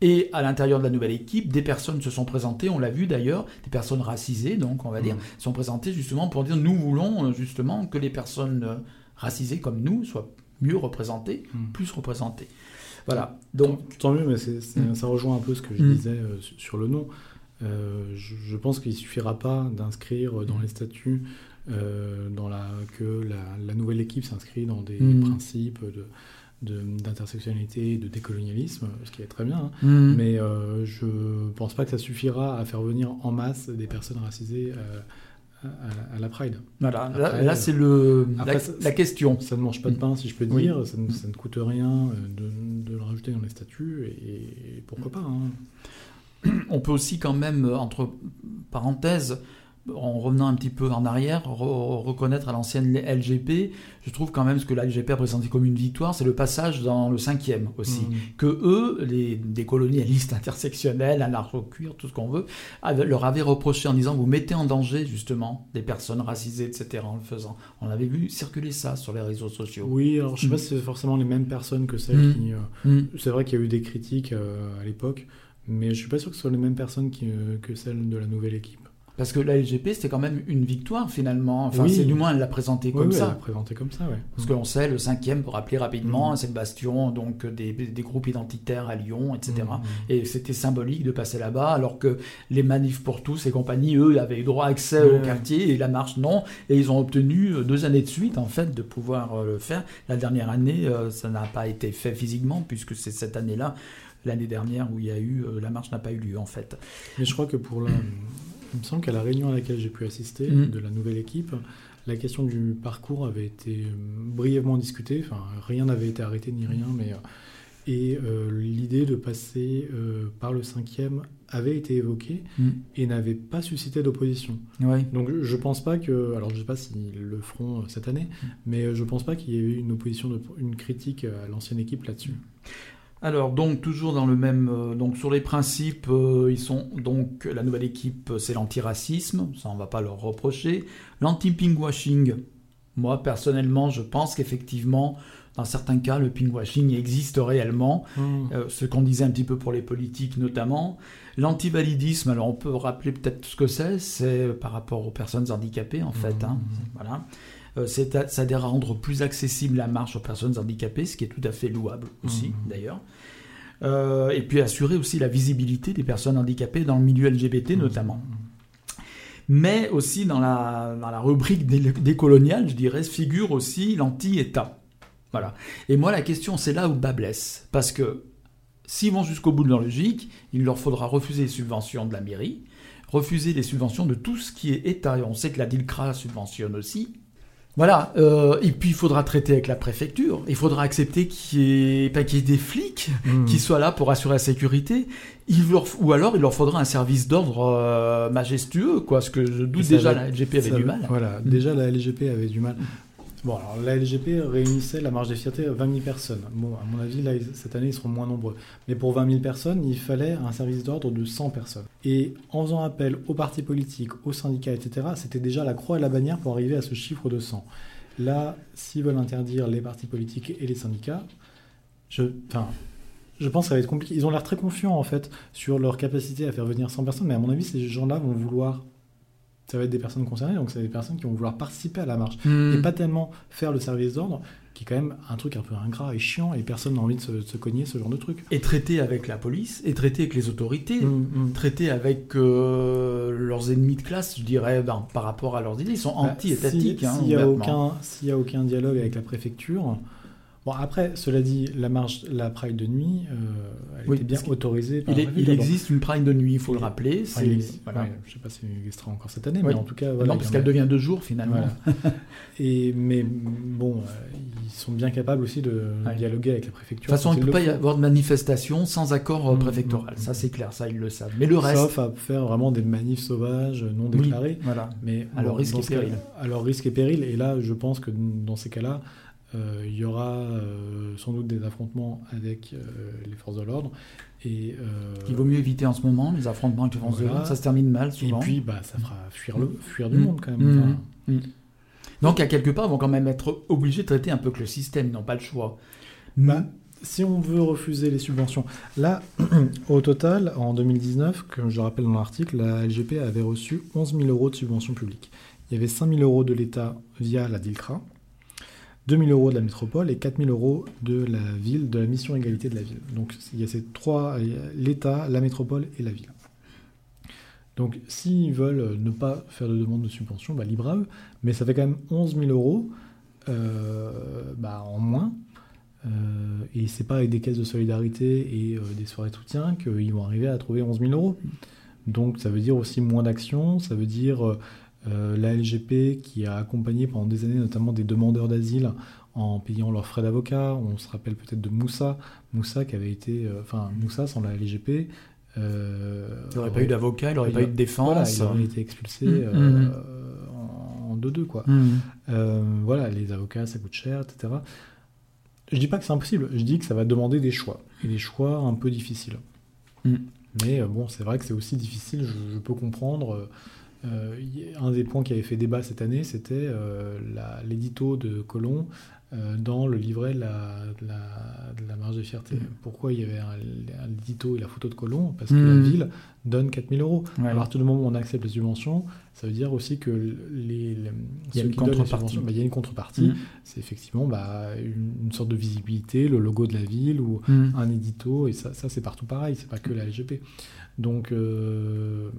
Et à l'intérieur de la nouvelle équipe, des personnes se sont présentées, on l'a vu d'ailleurs, des personnes racisées, donc on va dire, Mhm. sont présentées justement pour dire nous voulons euh, justement que les personnes euh, racisées comme nous soient mieux représentées, Mhm. plus représentées. Voilà. Donc, Tant mieux, mais Mm. ça rejoint un peu ce que je Mm. disais euh, su- sur le nom. Euh, je, je pense qu'il suffira pas d'inscrire dans les statuts euh, dans la, que la, la nouvelle équipe s'inscrit dans des Mm. principes de- d'intersectionnalité, de, décolonialisme, ce qui est très bien. hein. hmm, Mais euh, je pense pas que ça suffira à faire venir en masse des personnes racisées euh, à, à- à la Pride. voilà. Là, Après, là, c'est le après, la, ça- la question. Ça ne mange pas de pain, si je peux Oui. dire. Ça ne, ça ne coûte rien euh, de, de le rajouter dans les statuts. Et, et pourquoi pas hein. On peut aussi quand même, entre parenthèses, en revenant un petit peu en arrière, re- reconnaître à l'ancienne LGP, je trouve quand même ce que la LGP a présenté comme une victoire, c'est le passage dans le cinquième aussi. Mm. que eux, les décolonialistes intersectionnels, anarcho-cuir, tout ce qu'on veut, leur avaient reproché en disant vous mettez en danger justement des personnes racisées, etc. en le faisant. On avait vu circuler ça sur les réseaux sociaux. Oui, alors je sais Mm. pas si c'est forcément les mêmes personnes que celles Mm. qui. euh, c'est vrai qu'il y a eu des critiques euh, à l'époque, mais je suis pas sûr que ce soit les mêmes personnes qui, euh, que celles de la nouvelle équipe. Parce que la LGP, c'était quand même une victoire finalement. Enfin, Oui. c'est du moins elle l'a présenté Oui, comme oui, elle l'a ça. présenté comme ça, ouais. Parce qu'on sait, le cinquième, pour rappeler rapidement, Mm. c'est le bastion donc, des, des groupes identitaires à Lyon, etc. Mm. Et c'était symbolique de passer là-bas, alors que les manifs pour tous et compagnie, eux, avaient droit à accès au quartier et la marche non. Et ils ont obtenu euh, deux années de suite, en fait, de pouvoir euh, le faire. La dernière année, euh, ça n'a pas été fait physiquement, puisque c'est cette année-là, l'année dernière, où il y a eu, la marche n'a pas eu lieu, en fait. Mais je crois que pour la. Il me semble qu'à la réunion à laquelle j'ai pu assister Mm. de la nouvelle équipe, la question du parcours avait été brièvement discutée. Enfin, rien n'avait été arrêté ni rien, mais. euh, Et euh, l'idée de passer euh, par le cinquième avait été évoquée Mm. et n'avait pas suscité d'opposition. Donc je pense pas que, alors je sais pas s'ils le feront euh, cette année, mais euh, je pense pas qu'il y ait eu une opposition, de, une critique à l'ancienne équipe là-dessus. Alors donc toujours dans le même euh, donc sur les principes euh, ils sont donc la nouvelle équipe c'est l'antiracisme ça on va pas leur reprocher. L'anti-pinkwashing moi personnellement je pense qu'effectivement dans certains cas le pinkwashing existe réellement Euh, ce qu'on disait un petit peu pour les politiques notamment. L'antivalidisme alors on peut rappeler peut-être ce que c'est c'est par rapport aux personnes handicapées en fait hein. Voilà c'est à- rendre plus accessible la marche aux personnes handicapées, ce qui est tout à fait louable aussi, Mhm. d'ailleurs. Euh, et puis assurer aussi la visibilité des personnes handicapées dans le milieu LGBT notamment. Mais aussi dans la, dans la rubrique dé- décoloniale, je dirais, figure aussi l'anti-État. Voilà. Et moi, la question, c'est là où bas blesse. Parce que s'ils vont jusqu'au bout de leur logique, il leur faudra refuser les subventions de la mairie, refuser les subventions de tout ce qui est État. On sait que la DILCRA subventionne aussi. Voilà, euh, et puis il faudra traiter avec la préfecture, il faudra accepter qu'il y, ait, ait des flics Mmh. qui soient là pour assurer la sécurité, il leur, ou alors il leur faudra un service d'ordre euh, majestueux, quoi, ce que je doute déjà la LGP avait du mal. Voilà, déjà la LGP avait du mal. Bon, alors la LGP réunissait la marge des fiertés à 20 000 personnes. Bon, à mon avis, cette année, ils seront moins nombreux. Mais pour 20 000 personnes, il fallait un service d'ordre de 100 personnes. Et en faisant appel aux partis politiques, aux syndicats, etc., c'était déjà la croix et la bannière pour arriver à ce chiffre de 100. Là, s'ils veulent interdire les partis politiques et les syndicats, je, je pense que ça va être compliqué. Ils ont l'air très confiants, en fait, sur leur capacité à faire venir 100 personnes, mais à mon avis, ces gens-là vont vouloir ça va être des personnes concernées, donc c'est des personnes qui vont vouloir participer à la marche. Hmm. Et pas tellement faire le service d'ordre, qui est quand même un truc un peu ingrat et chiant, et personne n'a envie de se, de se cogner ce genre de truc. Et traiter avec la police, et traiter avec les autorités, Mm, mm. traiter avec euh, leurs ennemis de classe, je dirais, ben, par rapport à leurs idées, ils sont Bah, anti-étatiques. hein, S'il n'y a, aucun- a aucun dialogue avec la préfecture. Bon, après, cela dit, la marche, la Pride de nuit, euh, elle Oui, était bien autorisée par Il, est- il existe une prime de nuit, il faut le rappeler. Enfin, il existe- voilà. ouais, je sais pas si il existera encore cette année, Oui. mais en tout cas, voilà. non, parce qu'elle a- devient deux jours finalement. Voilà. Et, mais bon, euh, ils sont bien capables aussi de Ouais. dialoguer avec la De préfecture. toute façon, il ne peut pas y avoir de manifestation sans accord euh, Mm, préfectoral. mm, Ça, mm. c'est clair, ça, ils le savent. Mais le reste. Sauf à faire vraiment des manifs sauvages non oui, déclarés. voilà. Mais leur bon, risque et péril. leur risque et péril. Et là, je pense que dans ces cas-là, il y aura euh, sans doute des affrontements avec euh, les forces de l'ordre. Et, euh, Il vaut mieux éviter en ce moment les affrontements avec les forces de l'ordre. Ça se termine mal et souvent. puis, bah, ça fera fuir, le, fuir du Mm. monde quand même. Mm. Enfin, Mm. Donc, à quelque part, ils vont quand même être obligés de traiter un peu que le système. Ils n'ont pas le choix. Bah, si on veut refuser les subventions, là, au total, en 2019, comme je le rappelle dans l'article, la LGP avait reçu 11 000 euros de subventions publiques. Il y avait 5 000 euros de l'État via la DILCRA, 2 000 euros de la métropole et 4 000 euros de la ville, de la mission égalité de la ville. Donc il y a ces trois, a l'État, la métropole et la ville. Donc s'ils veulent ne pas faire de demande de subvention, bah, libre à eux, mais ça fait quand même 11 000 euros euh, bah, en moins. Euh, et c'est pas avec des caisses de solidarité et euh, des soirées de soutien qu'ils vont arriver à trouver 11 000 euros. Donc ça veut dire aussi moins d'actions, ça veut dire euh, la LGP qui a accompagné pendant des années notamment des demandeurs d'asile en payant leurs frais d'avocat. On se rappelle peut-être de Moussa, Moussa qui avait été, euh, enfin Moussa sans la LGP. euh, Il n'aurait pas eu d'avocat, il n'aurait pas eu de Voilà, défense. il aurait été expulsé Mm, euh, mm. en 2-2 quoi. Mm. Euh, voilà, les avocats, ça coûte cher, etc. Je dis pas que c'est impossible, je dis que ça va demander des choix, et des choix un peu difficiles. Mm. Mais bon, c'est vrai que c'est aussi difficile, je, je peux comprendre. Euh, un des points qui avait fait débat cette année, c'était euh, l'édito de Colomb euh, dans le livret de la, de la, de la marge de fierté. Mm. Pourquoi il y avait un, un édito et la photo de Colomb? Parce que Mm. la ville donne 4000 euros. Ouais. À partir du moment où on accepte les subventions, ça veut dire aussi que les, les- Il y a une contrepartie. bah, il y a une contrepartie. C'est effectivement bah, une, une sorte de visibilité, le logo de la ville ou Mm. un édito, et ça, ça c'est partout pareil, c'est pas que la LGP. Donc, euh,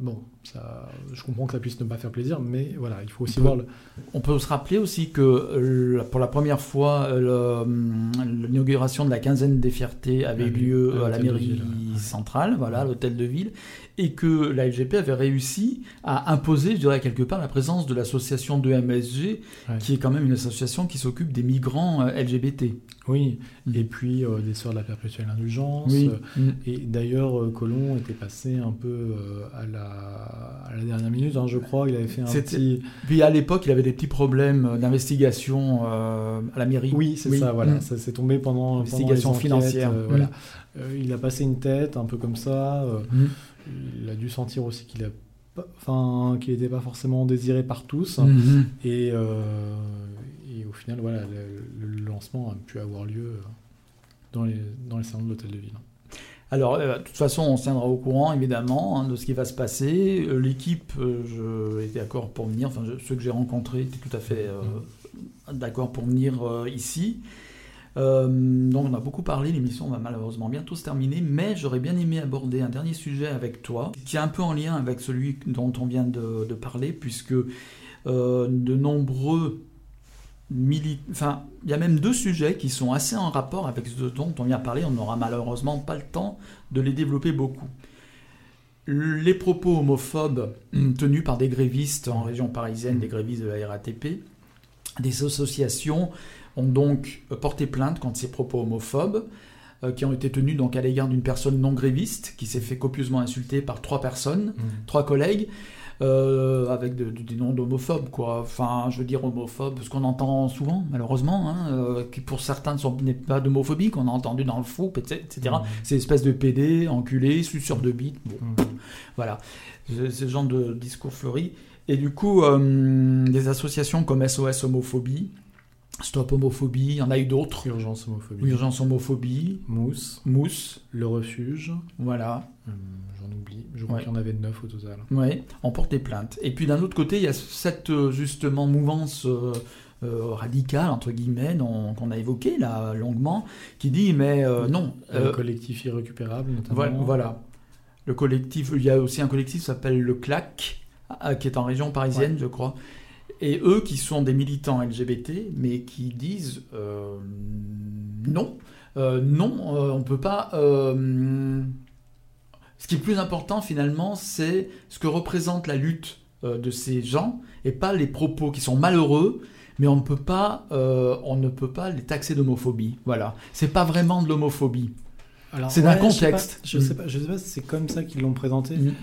bon, ça, je comprends que ça puisse ne pas faire plaisir, mais voilà, il faut aussi On peut- voir le. On peut se rappeler aussi que euh, pour la première fois, euh, l'inauguration de la quinzaine des fiertés avait Ah lieu à la mairie centrale, voilà, l'hôtel de ville, et que la LGP avait réussi à imposer, je dirais quelque part, la présence de l'association de MSG, Ouais. qui est quand même une association qui s'occupe des migrants euh, LGBT. Oui, Mm. et puis euh, des Sœurs de la Perpétuelle Indulgence. Oui. euh, Mm. Et d'ailleurs, Colomb était passé un peu euh, à, la, à la dernière minute, hein, je crois. Il avait fait un petit. Puis à l'époque, il avait des petits problèmes d'investigation euh, à la mairie. Oui, c'est ça, voilà. Mm. Ça s'est tombé pendant. Investigation pendant les enquêtes, financière. voilà. Euh, il a passé une tête un peu comme ça. euh, Mm. il a dû sentir aussi qu'il a enfin qu'il n'était pas forcément désiré par tous Mhm. et, euh, et au final voilà le, le lancement a pu avoir lieu dans les dans les salons de l'hôtel de ville Alors, euh, de toute façon, on se tiendra au courant, évidemment, hein, de ce qui va se passer. Euh, L'équipe, je était d'accord pour venir. Enfin, je- ceux que j'ai rencontrés étaient tout à fait d'accord pour venir ici. Euh, donc, on a beaucoup parlé. L'émission va malheureusement bientôt se terminer. Mais j'aurais bien aimé aborder un dernier sujet avec toi, qui est un peu en lien avec celui dont on vient de, de parler, puisque euh, de nombreux mili- Enfin, il y a même deux sujets qui sont assez en rapport avec ce dont on vient parler. On n'aura malheureusement pas le temps de les développer beaucoup. les propos homophobes tenus par des grévistes en région parisienne, des grévistes de la RATP, des associations ont donc porté plainte contre ces propos homophobes euh, qui ont été tenus donc à l'égard d'une personne non gréviste qui s'est fait copieusement insulter par trois personnes, trois collègues. Euh, avec des noms d'homophobes, quoi. Enfin, je veux dire homophobes, ce qu'on entend souvent, malheureusement, hein, euh, qui pour certains n'est pas d'homophobie, qu'on a entendu dans le fou, etc. C'est espèce de PD, enculé, suceur de bite. Bon, voilà, c'est ce genre de discours fleuri. Et du coup, euh, des associations comme SOS Homophobie, Stop homophobie, il y en a eu d'autres. Urgence homophobie. Urgence homophobie. Mousse. Mousse. Le refuge. Voilà. Euh, j'en oublie. Je crois qu'il y en avait neuf au total. Oui, on portait plainte. Et puis d'un autre côté, il y a cette euh, justement mouvance euh, radicale, entre guillemets, qu'on a évoquée là longuement, qui dit mais non. Le collectif irrécupérable notamment. Voilà. Le collectif, il y a aussi un collectif qui s'appelle le CLAC, qui est en région parisienne, je crois et eux qui sont des militants LGBT, mais qui disent euh, non, euh, non, euh, on ne peut pas. ce qui est plus important finalement, c'est ce que représente la lutte de ces gens et pas les propos qui sont malheureux. Mais on ne peut pas, on ne peut pas les taxer d'homophobie. Voilà, c'est pas vraiment de l'homophobie. C'est d'un contexte. Je sais pas, je sais pas, si c'est comme ça qu'ils l'ont présenté. Mm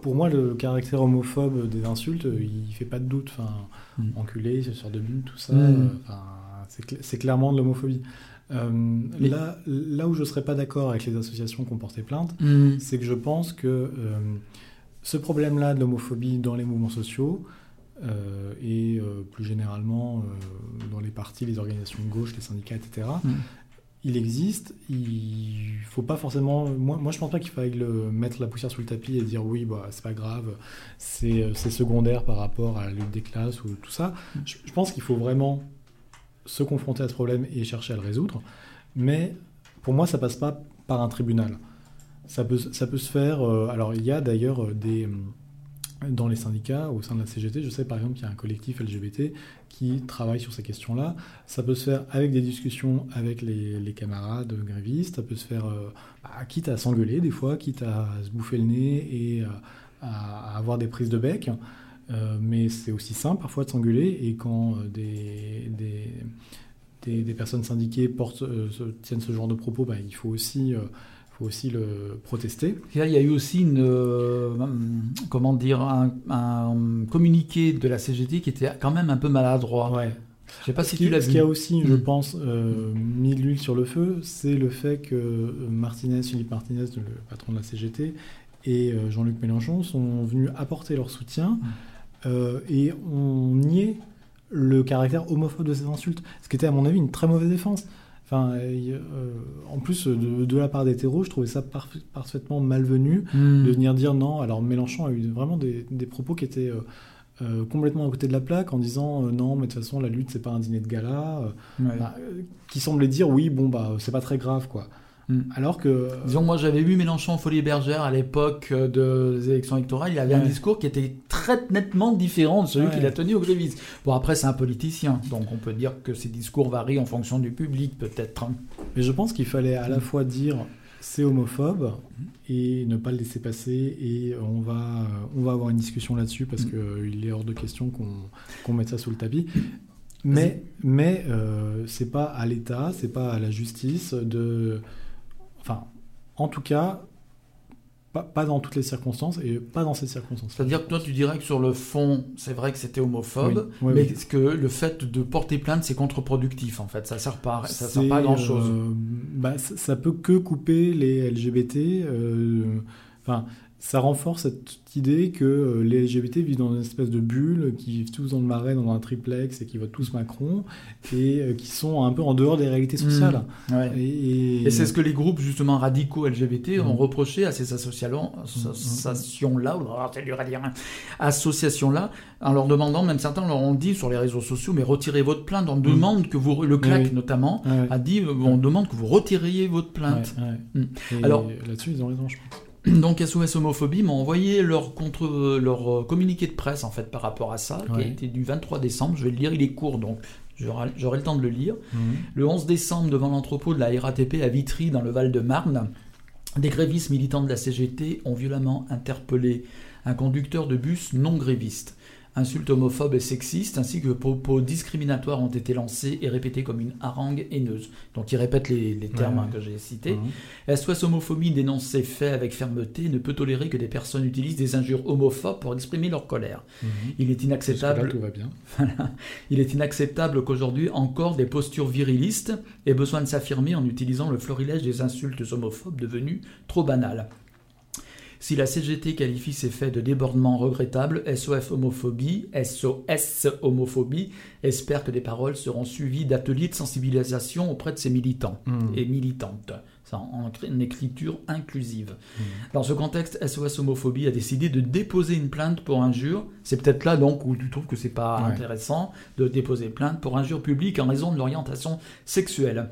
pour moi, le caractère homophobe des insultes, il fait pas de doute. Enfin, mm. enculé, sort de but, tout ça, mm. c'est clairement de l'homophobie. Euh, là, là où je serais pas d'accord avec les associations qui ont porté plainte, mm. c'est que je pense que euh, ce problème-là de l'homophobie dans les mouvements sociaux euh, et plus généralement dans les partis, les organisations de gauche, les syndicats, etc., il existe. Il faut pas forcément. Moi, moi je pense pas qu'il faille le mettre la poussière sous le tapis et dire oui, bah, c'est pas grave, c'est secondaire par rapport à la lutte des classes ou tout ça. Je, pense qu'il faut vraiment se confronter à ce problème et chercher à le résoudre. Mais pour moi, ça passe pas par un tribunal. Ça peut, ça peut se faire. Euh, alors, il y a d'ailleurs des dans les syndicats, au sein de la CGT, je sais par exemple qu'il y a un collectif LGBT qui travaille sur ces questions-là. Ça peut se faire avec des discussions avec les, camarades grévistes, ça peut se faire euh, bah, quitte à s'engueuler des fois, quitte à se bouffer le nez et euh, à, avoir des prises de bec. Euh, mais c'est aussi simple parfois de s'engueuler et quand des, personnes syndiquées portent, tiennent ce genre de propos, bah, il faut aussi faut aussi le protester. il y a eu aussi une, euh, comment dire, un, communiqué de la CGT qui était quand même un peu maladroit. Ouais. Je sais pas si tu l'as vu. Ce qui a aussi, je mm. pense, euh, mis l'huile sur le feu, c'est le fait que Martinez, Philippe Martinez, le patron de la CGT, et euh, Jean-Luc Mélenchon sont venus apporter leur soutien mm. et ont nié le caractère homophobe de ces insultes, ce qui était à mon avis une très mauvaise défense. Enfin, euh, en plus, de, la part des terreaux, je trouvais ça parfaitement malvenu hmm. de venir dire non. Alors Mélenchon a eu vraiment des, propos qui étaient euh, euh, complètement à côté de la plaque en disant non, mais de toute façon, la lutte, c'est pas un dîner de gala. Bah, qui semblait dire oui, bon, bah, c'est pas très grave, quoi. Hmm. Alors que. Disons, moi j'avais vu Mélenchon en folie bergère à l'époque euh, des élections électorales. Il avait un discours qui était très nettement différent de celui qu'il a tenu au Grévis. Bon, après, c'est un politicien, donc on peut dire que ses discours varient en fonction du public, peut-être. Hein. Mais je pense qu'il fallait à la fois dire c'est homophobe et ne pas le laisser passer et on va, on va avoir une discussion là-dessus parce hmm. qu'il est hors de question qu'on mette ça sous le tapis. Mais, mais euh, c'est pas à l'État, c'est pas à la justice de Enfin, en tout cas, pas, dans toutes les circonstances et pas dans ces circonstances. C'est-à-dire que toi, tu dirais que sur le fond, c'est vrai que c'était homophobe, mais que le fait de porter plainte, c'est contre-productif en fait. Ça sert pas, ça sert pas à grand-chose. Euh, bah, ça, peut que couper les LGBT. Euh, enfin, ça renforce cette idée que euh, les LGBT vivent dans une espèce de bulle, qui vivent tous dans le marais, dans un triplex et qui votent tous Macron, et euh, qui sont un peu en dehors des réalités sociales. Mmh. Et, c'est ce que les groupes justement radicaux LGBT ont mmh. reproché à ces associations-là, mmh. associations-là, en leur demandant, même certains leur ont dit sur les réseaux sociaux, mais retirez votre plainte, on demande que vous, le CLAC notamment, a dit, on demande que vous retiriez votre plainte. Alors là-dessus, ils ont raison, je pense. Donc SOS Homophobie m'ont envoyé leur, contre, leur euh, communiqué de presse en fait par rapport à ça, qui a été du 23 décembre. Je vais le lire, il est court donc j'aurai le temps de le lire. Mhm. Le 11 décembre, devant l'entrepôt de la RATP à Vitry, dans le Val-de-Marne, Des grévistes militants de la CGT ont violemment interpellé un conducteur de bus non gréviste. Insultes homophobes et sexistes ainsi que propos discriminatoires ont été lancés et répétés comme une harangue haineuse. Donc il répète les, les termes Ouais, hein, que j'ai cités. Mhm. SOS Homophobie dénonce ces faits avec fermeté et ne peut tolérer que des personnes utilisent des injures homophobes pour exprimer leur colère? Mhm. Il est inacceptable tout va bien. voilà. Il est inacceptable qu'aujourd'hui encore des postures virilistes aient besoin de s'affirmer en utilisant le florilège des insultes homophobes devenues trop banales. Si la CGT qualifie ces faits de débordement regrettable, SOF homophobie, SOS homophobie espère que des paroles seront suivies d'ateliers de sensibilisation auprès de ses militants Mhm. et militantes. En, en écriture inclusive. Dans ce contexte, SOS Homophobie a décidé de déposer une plainte pour injure. C'est peut-être là donc où tu trouves que c'est pas Ouais. intéressant de déposer plainte pour injure publique en raison de l'orientation sexuelle.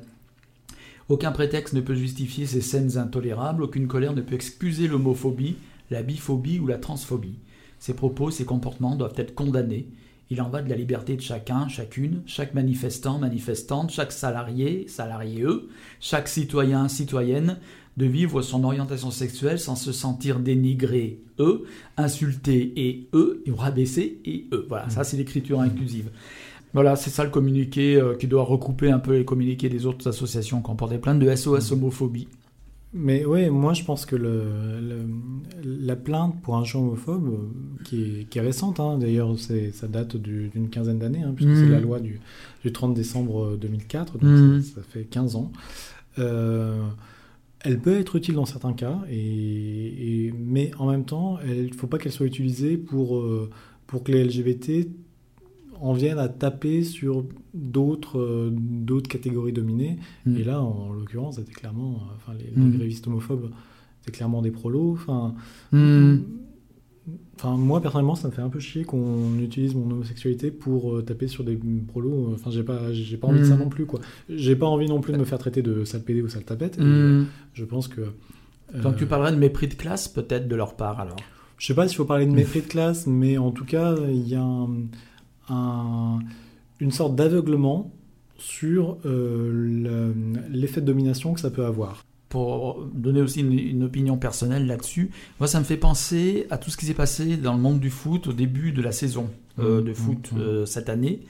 Aucun prétexte ne peut justifier ces scènes intolérables, aucune colère ne peut excuser l'homophobie, la biphobie ou la transphobie. Ces propos, ces comportements doivent être condamnés. Il en va de la liberté de chacun, chacune, chaque manifestant, manifestante, chaque salarié, salarié eux, chaque citoyen, citoyenne, de vivre son orientation sexuelle sans se sentir dénigré, eux, insulté et eux, ou rabaissé et eux. Voilà, ça c'est l'écriture inclusive. Voilà, c'est ça le communiqué euh, qui doit recouper un peu les communiqués des autres associations qui ont porté plainte de SOS homophobie. Mais ouais, moi je pense que le, le- la plainte pour un jeu homophobe, euh, qui est, qui est récente, hein, d'ailleurs ça date du- d'une quinzaine d'années, hein, puisque c'est la loi du, du 30 décembre 2004, donc Mhm. ça, ça fait 15 ans. Euh, elle peut être utile dans certains cas, et, et- mais en même temps, il ne faut pas qu'elle soit utilisée pour, euh, pour que les LGBT en viennent à taper sur d'autres euh, d'autres catégories dominées. Mm. Et là, en l'occurrence, c'était clairement, euh, enfin, les, Mm. les grévistes homophobes, c'était clairement des prolos. Enfin, Hmm. enfin, moi personnellement, ça me fait un peu chier qu'on utilise mon homosexualité pour euh, taper sur des prolos. Enfin, j'ai pas, j'ai pas envie de ça Mm. non plus, quoi. J'ai pas envie non plus de me faire traiter de sale pédé ou sale tapette. Et, je pense que. euh, Donc tu parlerais de mépris de classe peut-être de leur part alors? Je sais pas s'il faut parler de mépris de classe, mais en tout cas, il y a un- un- une sorte d'aveuglement sur euh, le- l'effet de domination que ça peut avoir. Pour donner aussi une, une opinion personnelle là-dessus, moi ça me fait penser à tout ce qui s'est passé dans le monde du foot au début de la saison euh, Mm, de foot mm, mm. euh, cette année.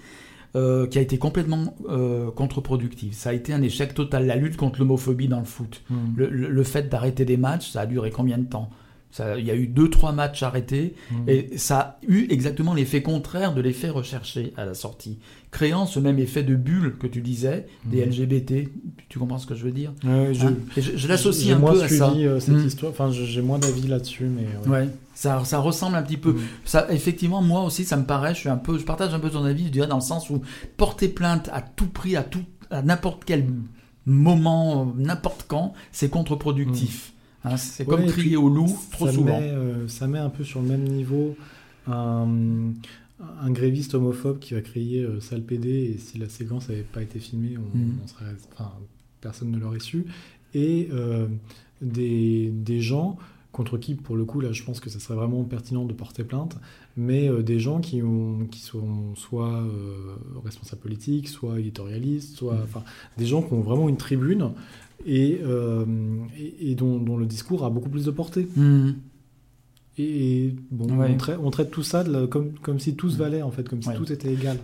euh, qui a été complètement euh, contre-productive. Ça a été un échec total, la lutte contre l'homophobie dans le foot. Le, le- le fait d'arrêter des matchs, ça a duré combien de temps? Il y a eu deux, trois matchs arrêtés, Mm. et ça a eu exactement l'effet contraire de l'effet recherché à la sortie, créant ce même effet de bulle que tu disais, des Mhm. LGBT. Tu comprends ce que je veux dire? Ouais, je, Hein je, je l'associe j'ai un moins peu à ça. suivi euh, cette Mm. histoire. Enfin, j'ai moins d'avis là-dessus, mais. ouais. Ouais, ça, ça ressemble un petit peu. Ça, effectivement, moi aussi, ça me paraît. Je suis un peu, je partage un peu ton avis. Je dirais dans le sens où porter plainte à tout prix, à tout, à n'importe quel moment, n'importe quand, c'est contre-productif. Hein, c'est Mm. Ouais, comme crier au loup trop ça souvent. Met, euh, ça met un peu sur le même niveau un, un gréviste homophobe qui va crier euh, sale PD et si la séquence n'avait pas été filmée, on, on serait, enfin, personne ne l'aurait su. Et euh, des, des gens contre qui, pour le coup, là, je pense que ça serait vraiment pertinent de porter plainte, mais euh, des gens qui, ont, qui sont soit responsables politiques, soit éditorialistes, soit, enfin, des gens qui ont vraiment une tribune et, euh, et, et dont, dont le discours a beaucoup plus de portée. Mhm. Et, et bon, Ouais. on, traite, on traite tout ça de la- comme, comme si tout se valait, en fait, comme si Ouais. tout était égal.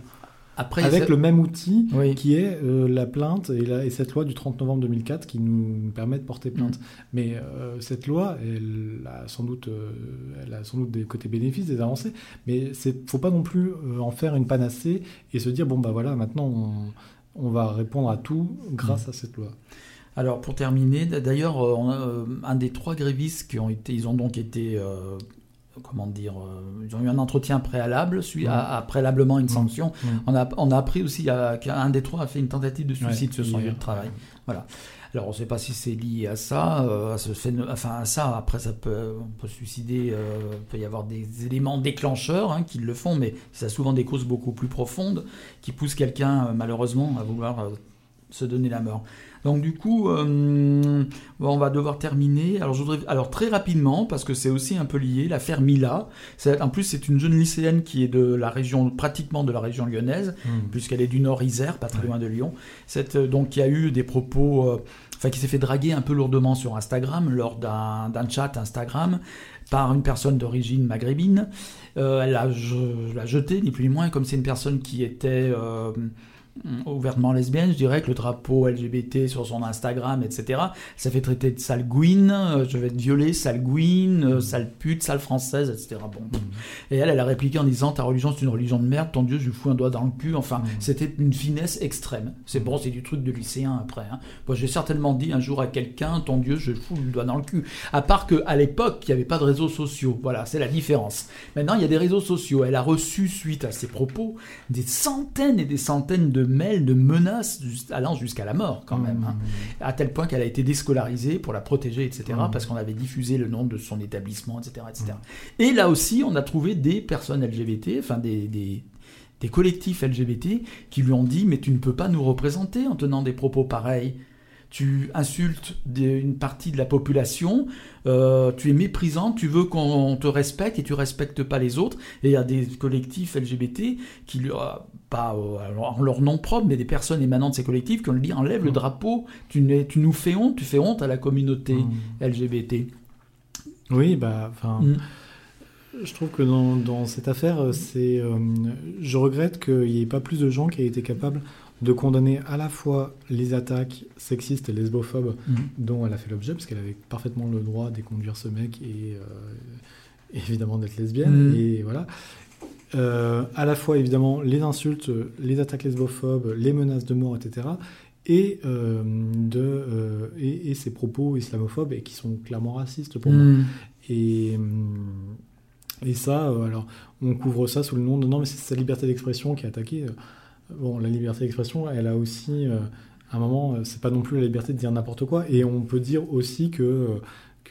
Après, Avec le même outil Oui. qui est euh, la plainte et, la- et cette loi du 30 novembre 2004 qui nous permet de porter plainte. Mm. Mais euh, cette loi, elle a sans doute, euh, elle a sans doute des côtés bénéfices, des avancées, mais c'est faut pas non plus en faire une panacée et se dire bon bah voilà maintenant on, on va répondre à tout grâce à cette loi. Alors pour terminer, d'ailleurs, euh, euh, un des trois grévistes qui ont été, ils ont donc été, euh, comment dire, ils ont eu un entretien préalable, suivi Mhm. à, à préalablement une Mhm. sanction. Mhm. On a, on a appris aussi qu'un des trois a fait une tentative de suicide sur son lieu de travail. Voilà. Alors on ne sait pas si c'est lié à ça, euh, à ce enfin à ça. Après, ça peut, on peut se suicider, euh, il peut y avoir des éléments déclencheurs hein, qui le font, mais ça a souvent des causes beaucoup plus profondes qui poussent quelqu'un malheureusement à vouloir se donner la mort. Donc du coup, euh, on va devoir terminer. Alors je voudrais, alors très rapidement parce que c'est aussi un peu lié, l'affaire Mila. En plus, c'est une jeune lycéenne qui est de la région, pratiquement de la région lyonnaise Mm. puisqu'elle est du Nord Isère, pas très loin de Lyon. Cette, euh, donc, il y a eu des propos euh, enfin qui s'est fait draguer un peu lourdement sur Instagram lors d'un chat Instagram par une personne d'origine maghrébine. elle l'a jeté, ni plus ni moins, comme c'est une personne qui était. Ouvertement lesbienne, je dirais que le drapeau LGBT sur son Instagram, etc., ça fait traiter de sale gouine, euh, je vais être violée, sale gouine, euh, mm. sale pute, sale française, etc. Bon. Mm. Et elle, elle a répliqué en disant ta religion c'est une religion de merde, ton Dieu je lui fous un doigt dans le cul. Enfin, c'était une finesse extrême. C'est bon, c'est du truc de lycéen après. Hein. Moi, j'ai certainement dit un jour à quelqu'un ton Dieu je lui fous le doigt dans le cul. À part qu'à l'époque, il n'y avait pas de réseaux sociaux. Voilà, c'est la différence. Maintenant, il y a des réseaux sociaux. Elle a reçu, suite à ses propos, des centaines et des centaines de de mails, de menaces allant jusqu'à la mort quand même, hein. mmh. à tel point qu'elle a été déscolarisée pour la protéger, etc., mmh. parce qu'on avait diffusé le nom de son établissement, etc., etc. Mmh. Et là aussi, on a trouvé des personnes LGBT, enfin des, des, des collectifs LGBT qui lui ont dit mais tu ne peux pas nous représenter en tenant des propos pareils tu insultes une partie de la population, euh, tu es méprisant, tu veux qu'on te respecte et tu respectes pas les autres. Et il y a des collectifs LGBT qui, euh, pas euh, en leur nom propre, mais des personnes émanant de ces collectifs qui ont dit enlève le mm. drapeau, tu, tu, nous fais honte, tu fais honte à la communauté mm. LGBT. Oui, bah, enfin. Mm. Je trouve que dans, dans cette affaire, c'est, je regrette qu'il n'y ait pas plus de gens qui aient été capables de condamner à la fois les attaques sexistes et lesbophobes mhm. dont elle a fait l'objet, parce qu'elle avait parfaitement le droit d'éconduire ce mec et euh, évidemment d'être lesbienne, et voilà. Euh, à la fois évidemment les insultes, les attaques lesbophobes, les menaces de mort, etc. Et, euh, de, et, ses propos islamophobes et qui sont clairement racistes pour moi. Mhm. Et, et ça, alors on couvre ça sous le nom de non mais c'est sa liberté d'expression qui est attaquée bon, la liberté d'expression, elle a aussi, euh, à un moment, euh, c'est pas non plus la liberté de dire n'importe quoi. Et on peut dire aussi que, euh,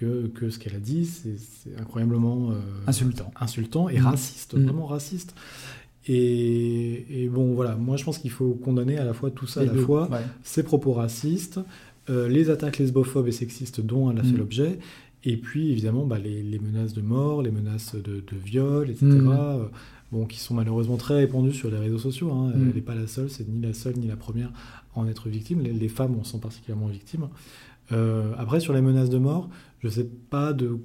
que, que ce qu'elle a dit, c'est incroyablement insultant. insultant et mmh. raciste, mmh. vraiment raciste. Et, et, bon, voilà, moi je pense qu'il faut condamner à la fois tout ça, à la fois ses propos racistes, les attaques lesbophobes et sexistes dont elle a fait mmh. l'objet, et puis évidemment bah, les, les, menaces de mort, les menaces de, de viol, etc bon, qui sont malheureusement très répandus sur les réseaux sociaux. Hein. Mm. Elle n'est pas la seule, c'est ni la seule ni la première à en être victime. Les, femmes en sont particulièrement victimes. Euh, après, sur les menaces de mort, je ne sais pas de,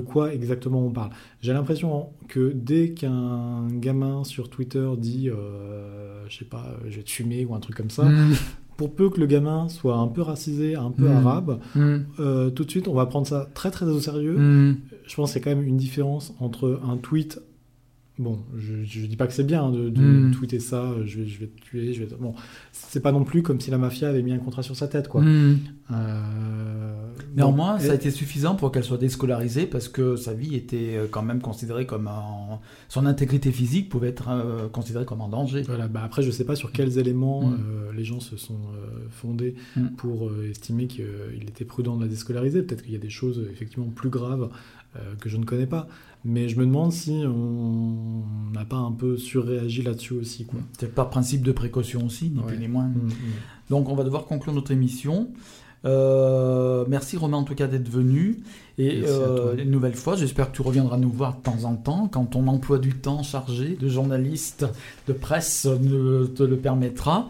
quoi exactement on parle. J'ai l'impression que dès qu'un gamin sur Twitter dit, euh, je sais pas, je vais te fumer ou un truc comme ça, mm. pour peu que le gamin soit un peu racisé, un peu mm. arabe, euh, tout de suite, on va prendre ça très très au sérieux. Je pense qu'il y a quand même une différence entre un tweet Bon, je, je dis pas que c'est bien de, hmm. tweeter ça, je vais, je vais te tuer, je vais. Bon, c'est pas non plus comme si la mafia avait mis un contrat sur sa tête, quoi. Hmm. Euh, Néanmoins, ça a été suffisant pour qu'elle soit déscolarisée parce que sa vie était euh, quand même considérée comme son intégrité physique pouvait être euh, considérée comme en danger. Voilà. Bah après, je sais pas sur quels éléments hmm. les gens se sont fondés pour estimer qu'il était prudent de la déscolariser. Peut-être qu'il y a des choses effectivement plus graves que je ne connais pas. Mais je me demande si on n'a pas un peu surréagi là-dessus aussi. C'est par principe de précaution aussi, ni plus ni moins. Mm, mm. Donc on va devoir conclure notre émission. Euh, merci Romain en tout cas d'être venu. Et euh, une nouvelle fois, j'espère que tu reviendras nous voir de temps en temps quand ton emploi du temps chargé de journaliste de presse te le permettra.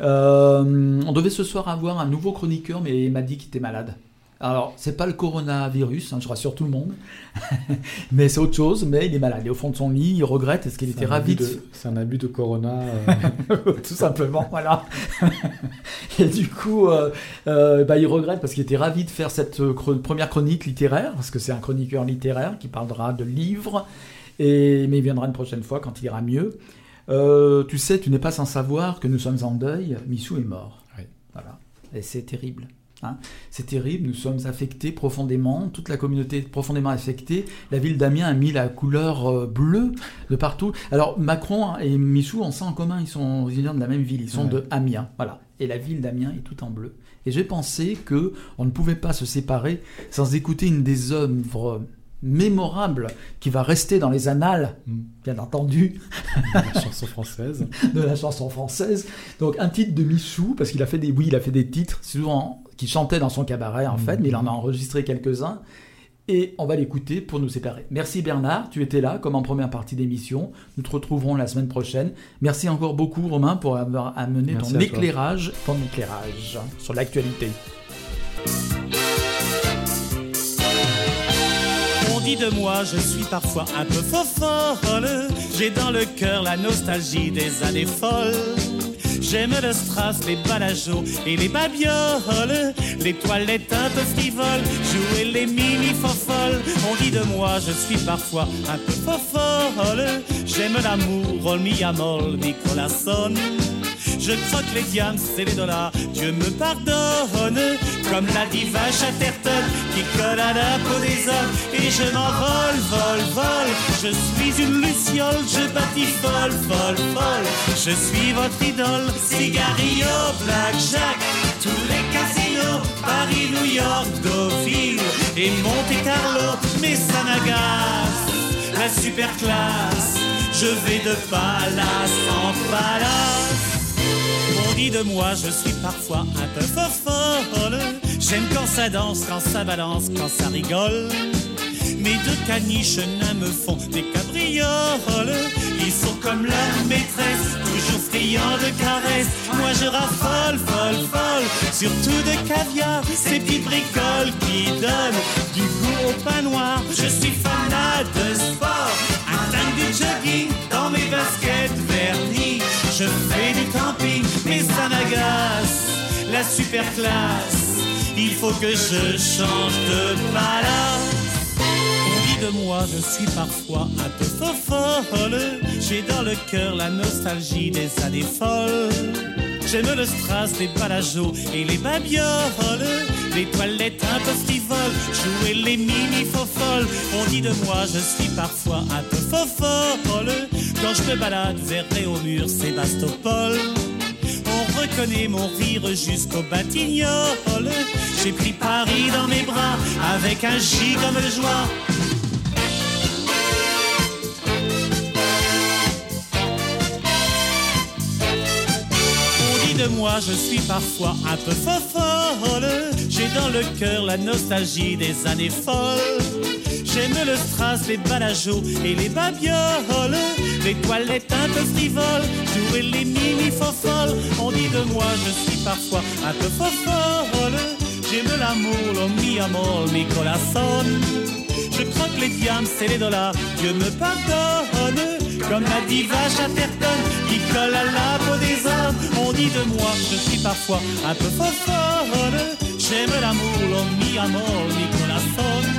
Euh, on devait ce soir avoir un nouveau chroniqueur, mais il m'a dit qu'il était malade. Alors, c'est pas le coronavirus, hein, je rassure tout le monde, mais c'est autre chose. Mais il est malade, il est au fond de son lit, il regrette. Est-ce qu'il était ravi de... C'est un abus de corona. Euh. tout simplement, voilà. Et du coup, euh, euh, bah, il regrette parce qu'il était ravi de faire cette première chronique littéraire, parce que c'est un chroniqueur littéraire qui parlera de livres. Et, mais il viendra une prochaine fois quand il ira mieux. tu sais, tu n'es pas sans savoir que nous sommes en deuil. Missou est mort. Voilà. Et c'est terrible. Hein. C'est terrible, nous sommes affectés profondément, toute la communauté est profondément affectée. La ville d'Amiens a mis la couleur euh, bleue de partout. Alors Macron et Michou ont ça en commun, ils sont originaires de la même ville, ils sont de Amiens, voilà. Et la ville d'Amiens est tout en bleu. Et j'ai pensé que on ne pouvait pas se séparer sans écouter une des œuvres mémorables qui va rester dans les annales, mm. bien entendu, de la chanson française. de la chanson française. Donc un titre de Michou, parce qu'il a fait des, oui, il a fait des titres souvent qui chantait dans son cabaret en mm-hmm. fait, mais il en a enregistré quelques-uns. Et on va l'écouter pour nous séparer. Merci Bernard, tu étais là comme en première partie d'émission. Nous te retrouverons la semaine prochaine. Merci encore beaucoup Romain pour avoir amené ton éclairage, ton éclairage sur l'actualité. On dit de moi, je suis parfois un peu folle. J'ai dans le cœur la nostalgie des années folles. J'aime le strass, les balageaux et les babioles, les toilettes un peu frivoles, jouer les mini fofolles. On dit de moi, je suis parfois un peu folle. J'aime l'amour, on amol, Nicolas. Je croque les diams et les dollars, Dieu me pardonne. Comme la diva Chatterton qui colle à la peau des hommes. Et je m'envole, vol, vol. Je suis une luciole, je bâtis folle, folle, folle. Je suis votre idole, Cigarillo, Blackjack. Tous les casinos, Paris, New York, Deauville et Monte Carlo, mais ça n'agace. La super classe, je vais de palace en palace. De moi, je suis parfois un peu folle. J'aime quand ça danse, quand ça balance, quand ça rigole. Mes deux caniches me font des cabrioles. Ils sont comme leur maîtresse, toujours friands de caresses. Moi je raffole, folle, folle, surtout de caviar. Ces petites bricoles qui donnent du goût au pain noir. Je suis fanat de sport, un tank du jogging dans mes baskets Super classe, il faut que je change de palace. On dit de moi, je suis parfois un peu folle. J'ai dans le cœur la nostalgie des années folles. J'aime le strass, les balageaux et les babioles. Les toilettes un peu frivoles, jouer les mini folles. On dit de moi, je suis parfois un peu folle. Quand je me balade vers Réaumur, Sébastopol. On reconnaît mon rire jusqu'au Batignolles. J'ai pris Paris dans mes bras avec un J comme joie. On dit de moi, je suis parfois un peu folle. J'ai dans le cœur la nostalgie des années folles. J'aime le strass, les balageaux et les babioles, les toilettes un peu frivoles, jouer les mini folles. On dit de moi, je suis parfois un peu folle. J'aime l'amour, lo mi amor, corazon. Je croque les diams et les dollars, Dieu me pardonne. Comme la diva Chatterton qui colle à la peau des hommes. On dit de moi, je suis parfois un peu folle. J'aime l'amour, lo mi amor, corazon.